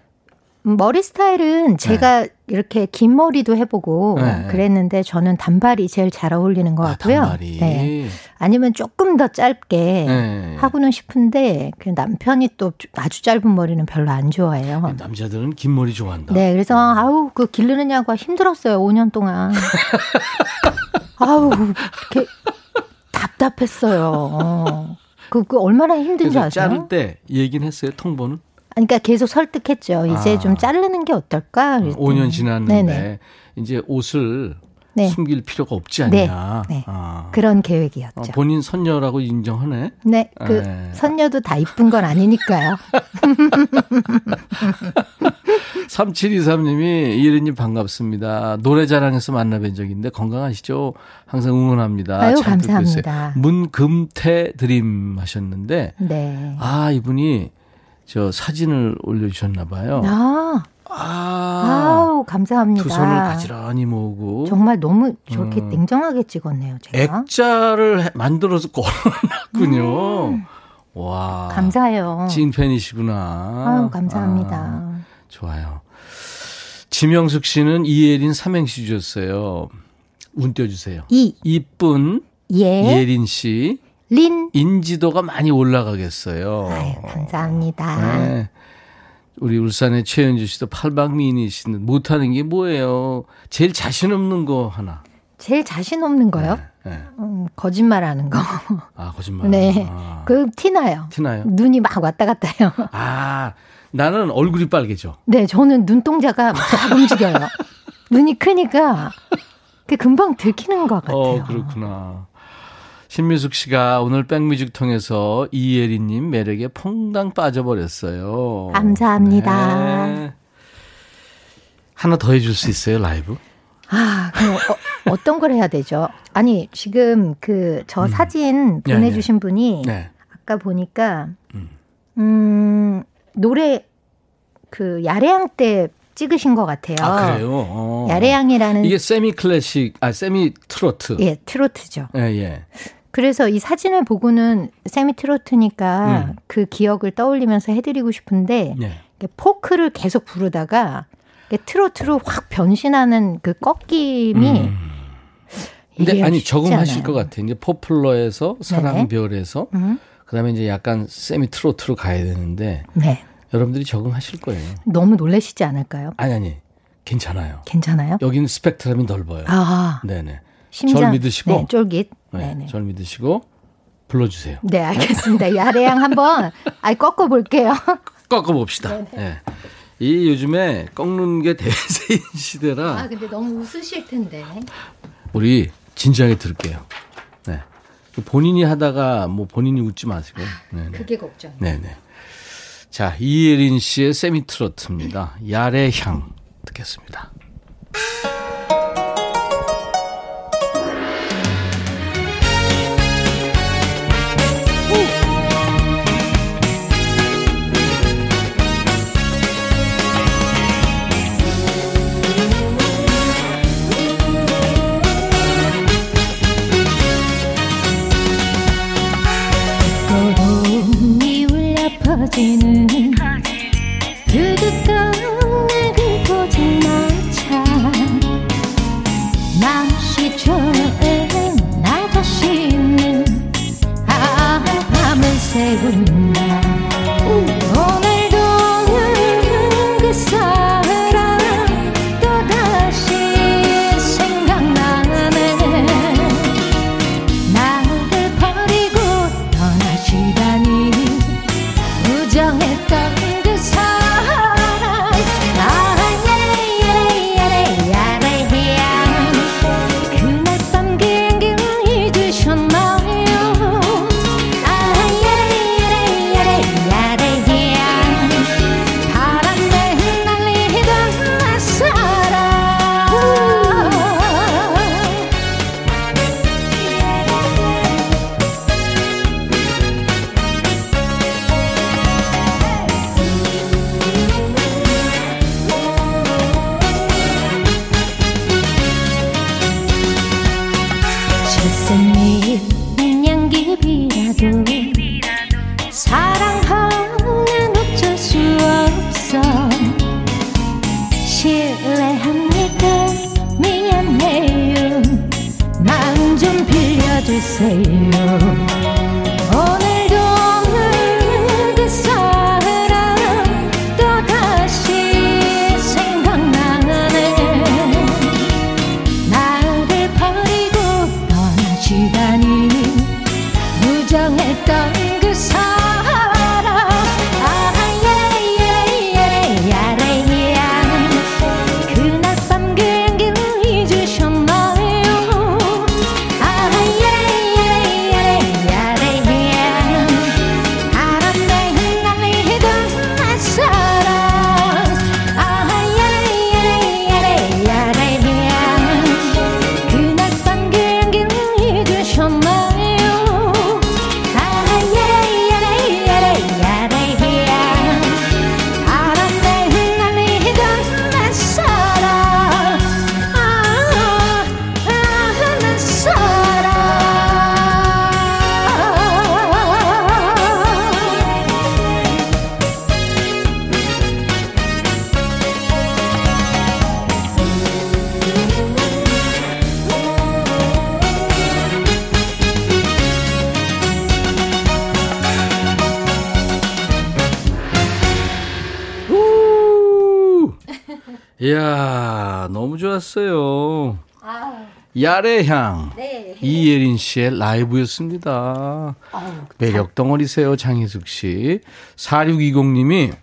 머리 스타일은 제가 이렇게 긴 머리도 해보고 네. 그랬는데 저는 단발이 제일 잘 어울리는 것 아, 같고요. 단발이. 네. 아니면 조금 더 짧게 네. 하고는 싶은데 그 남편이 또 아주 짧은 머리는 별로 안 좋아해요. 남자들은 긴 머리 좋아한다. 네, 그래서 아우 그 기르느냐고 힘들었어요. 5년 동안. 아우 이렇게 답답했어요. 어. 그, 그 얼마나 힘든지 아세요? 자를 때 얘기는 했어요. 통보는 그러니까 계속 설득했죠. 이제 아. 좀 자르는 게 어떨까? 그랬더니. 5년 지났는데 네네. 이제 옷을 네. 숨길 필요가 없지 네, 않냐. 네. 아. 그런 어, 계획이었죠. 본인 선녀라고 인정하네. 네, 그 네. 선녀도 다 이쁜 건 아니니까요. 3723님이 이혜리님 반갑습니다. 노래자랑에서 만나뵌 적 있는데 건강하시죠? 항상 응원합니다. 아유. 감사합니다. 문금태 드림 하셨는데 네. 아 이분이 저 사진을 올려주셨나 봐요. 아, 아, 아우 감사합니다. 두 손을 가지런히 모으고 정말 너무 저렇게 음. 냉정하게 찍었네요, 제가. 액자를 해- 만들어서 걸어놨군요. 와, 음. 감사해요. 찐 팬이시구나. 아유, 감사합니다. 아, 좋아요. 지명숙 씨는 이예린 삼행시 주셨어요. 운 띄워주세요. 이, 이쁜 예, 예린 씨 린. 인지도가 많이 올라가겠어요. 아유, 감사합니다. 네. 우리 울산의 최현주 씨도 팔방미인이시는 못하는 게 뭐예요? 제일 자신 없는 거 하나. 제일 자신 없는 거요? 네. 음, 거짓말하는 거. 아 거짓말. 네, 아, 그 티나요. 티나요? 눈이 막 왔다 갔다 해요. 아 나는 얼굴이 빨개져. 네, 저는 눈동자가 막 움직여요. 눈이 크니까 그 금방 들키는 것 같아요. 어 그렇구나. 신미숙 씨가 오늘 백뮤직 통해서 이예리님 매력에 퐁당 빠져버렸어요. 감사합니다. 네. 하나 더 해줄 수 있어요 라이브? 아, 그럼 어, 어떤 걸 해야 되죠? 아니, 지금 그 저 사진 네, 보내주신 분이 네. 아까 보니까, 음. 음, 노래 그 야래양 때 찍으신 것 같아요. 아 그래요? 어. 야래양이라는 이게 세미 클래식, 아 세미 트로트. 예 트로트죠. 예, 예. 그래서 이 사진을 보고는 세미 트로트니까 음. 그 기억을 떠올리면서 해드리고 싶은데 예. 이게 포크를 계속 부르다가 트로트로 확 변신하는 그 꺾임이 음. 근데 아니 적응하실 않아요. 것 같아요. 이제 포플러에서 사랑별에서 음. 그다음에 이제 약간 세미 트로트로 가야 되는데 네. 여러분들이 적응하실 거예요. 너무 놀라시지 않을까요? 아니 아니 괜찮아요. 괜찮아요? 여기는 스펙트럼이 넓어요. 아, 네네. 심장 절 믿으시고. 네, 쫄깃. 네, 네, 네. 절 믿으시고 불러주세요. 네, 알겠습니다. 야래양 한번 아이 꺾어 볼게요. 꺾어 봅시다. 예. 이 요즘에 꺾는 게 대세인 시대라 아, 근데 너무 웃으실 텐데. 우리 진지하게 들을게요. 네. 본인이 하다가 뭐 본인이 웃지 마시고. 네네. 그게 걱정. 네네. 자, 이예린 씨의 세미트로트입니다. 야의 향 듣겠습니다. 퍼지는 그득한 내 그곳마차. 맘시 좋은 나 자신을 밤을 새운 해주세 야래향. 네. 이예린 씨의 라이브였습니다. 매력 덩어리세요, 장희숙 씨. 4620님이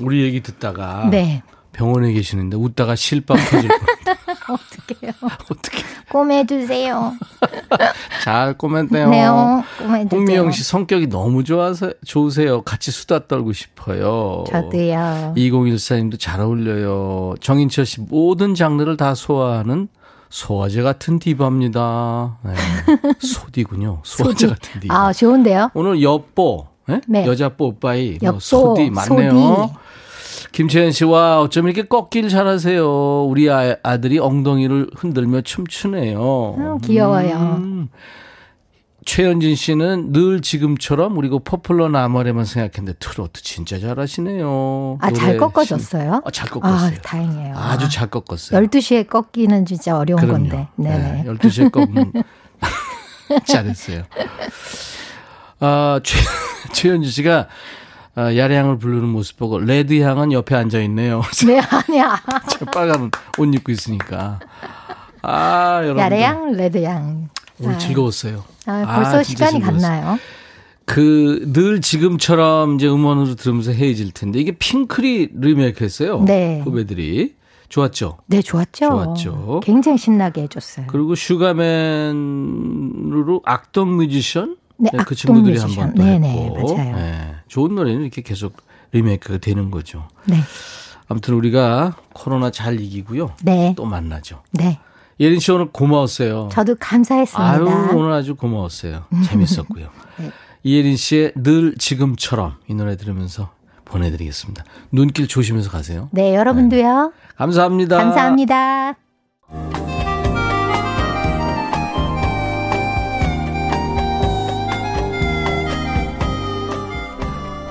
우리 얘기 듣다가 네. 병원에 계시는데 웃다가 실밥 터질 뻔. 어떡해요. 어떻게 꼬매 주세요. 잘 꼬맸네요. 네요. 꼬매 주세요. 홍미영 씨 성격이 너무 좋아서 좋으세요. 같이 수다 떨고 싶어요. 저도요. 2014님도 잘 어울려요. 정인철 씨 모든 장르를 다 소화하는 소화제 같은 디바입니다. 네. 소디군요. 소화제 같은 디바. 아, 좋은데요? 오늘 여뽀, 예? 네. 여자 뽀빠이, 뭐 여뽀, 소디 맞네요. 소디. 김채연 씨와 어쩜 이렇게 꺾기를 잘하세요. 우리 아, 아들이 엉덩이를 흔들며 춤추네요. 음, 귀여워요. 음. 최현진 씨는 늘 지금처럼 그리고 포플러 나머래만 생각했는데 트로트 진짜 잘하시네요. 아, 잘 꺾어졌어요? 신- 아, 잘 꺾었어요. 아, 다행이에요. 아주 잘 꺾었어요. 12시에 꺾기는 진짜 어려운 그럼요. 건데. 네네. 네, 12시에 꺾으면 잘했어요. 아, 최, 최현주 씨가 아, 야래향을 부르는 모습 보고 레드향은 옆에 앉아 있네요. 네, 아니야. 저 빨간 옷 입고 있으니까. 아, 여러분. 야래양, 레드양. 오늘 아. 즐거웠어요. 아, 벌써 진짜 시간이. 갔나요? 그 늘 지금처럼 이제 음원으로 들으면서 헤어질 텐데 이게 핑클이 리메이크했어요. 네. 후배들이 좋았죠. 네, 좋았죠. 좋았죠. 굉장히 신나게 해줬어요. 그리고 슈가맨으로 악동 뮤지션 네, 그 악동 친구들이. 한 번또 네네, 했고 맞아요. 네, 좋은 노래는 이렇게 계속 리메이크가 되는 거죠. 네, 아무튼 우리가 코로나 잘 이기고요. 네, 또 만나죠. 네. 예린 씨 오늘 고마웠어요. 저도 감사했습니다. 아유 오늘 아주 고마웠어요. 재밌었고요. 네. 이예린 씨의 늘 지금처럼 이 노래 들으면서 보내드리겠습니다. 눈길 조심해서 가세요. 네, 여러분도요. 감사합니다. 감사합니다.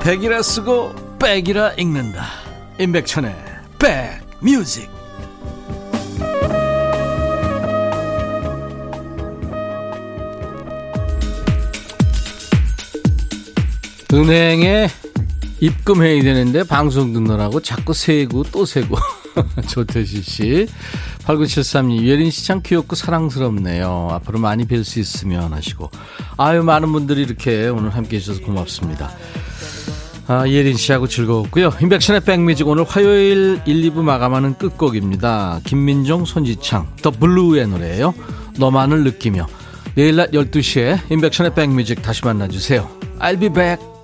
백이라 쓰고 백이라 읽는다. 임백천의 백뮤직. 은행에 입금해야 되는데 방송 듣느라고 자꾸 세고 또 세고 조태시 씨 8973님 예린 씨 참 귀엽고 사랑스럽네요 앞으로 많이 뵐 수 있으면 하시고 아유 많은 분들이 이렇게 오늘 함께 해주셔서 고맙습니다 아, 예린 씨하고 즐거웠고요. 인백션의 백뮤직 오늘 화요일 1, 2부 마감하는 끝곡입니다. 김민종, 손지창, 더 블루의 노래예요. 너만을 느끼며 내일 낮 12시에 인백션의 백뮤직 다시 만나주세요. I'll be back.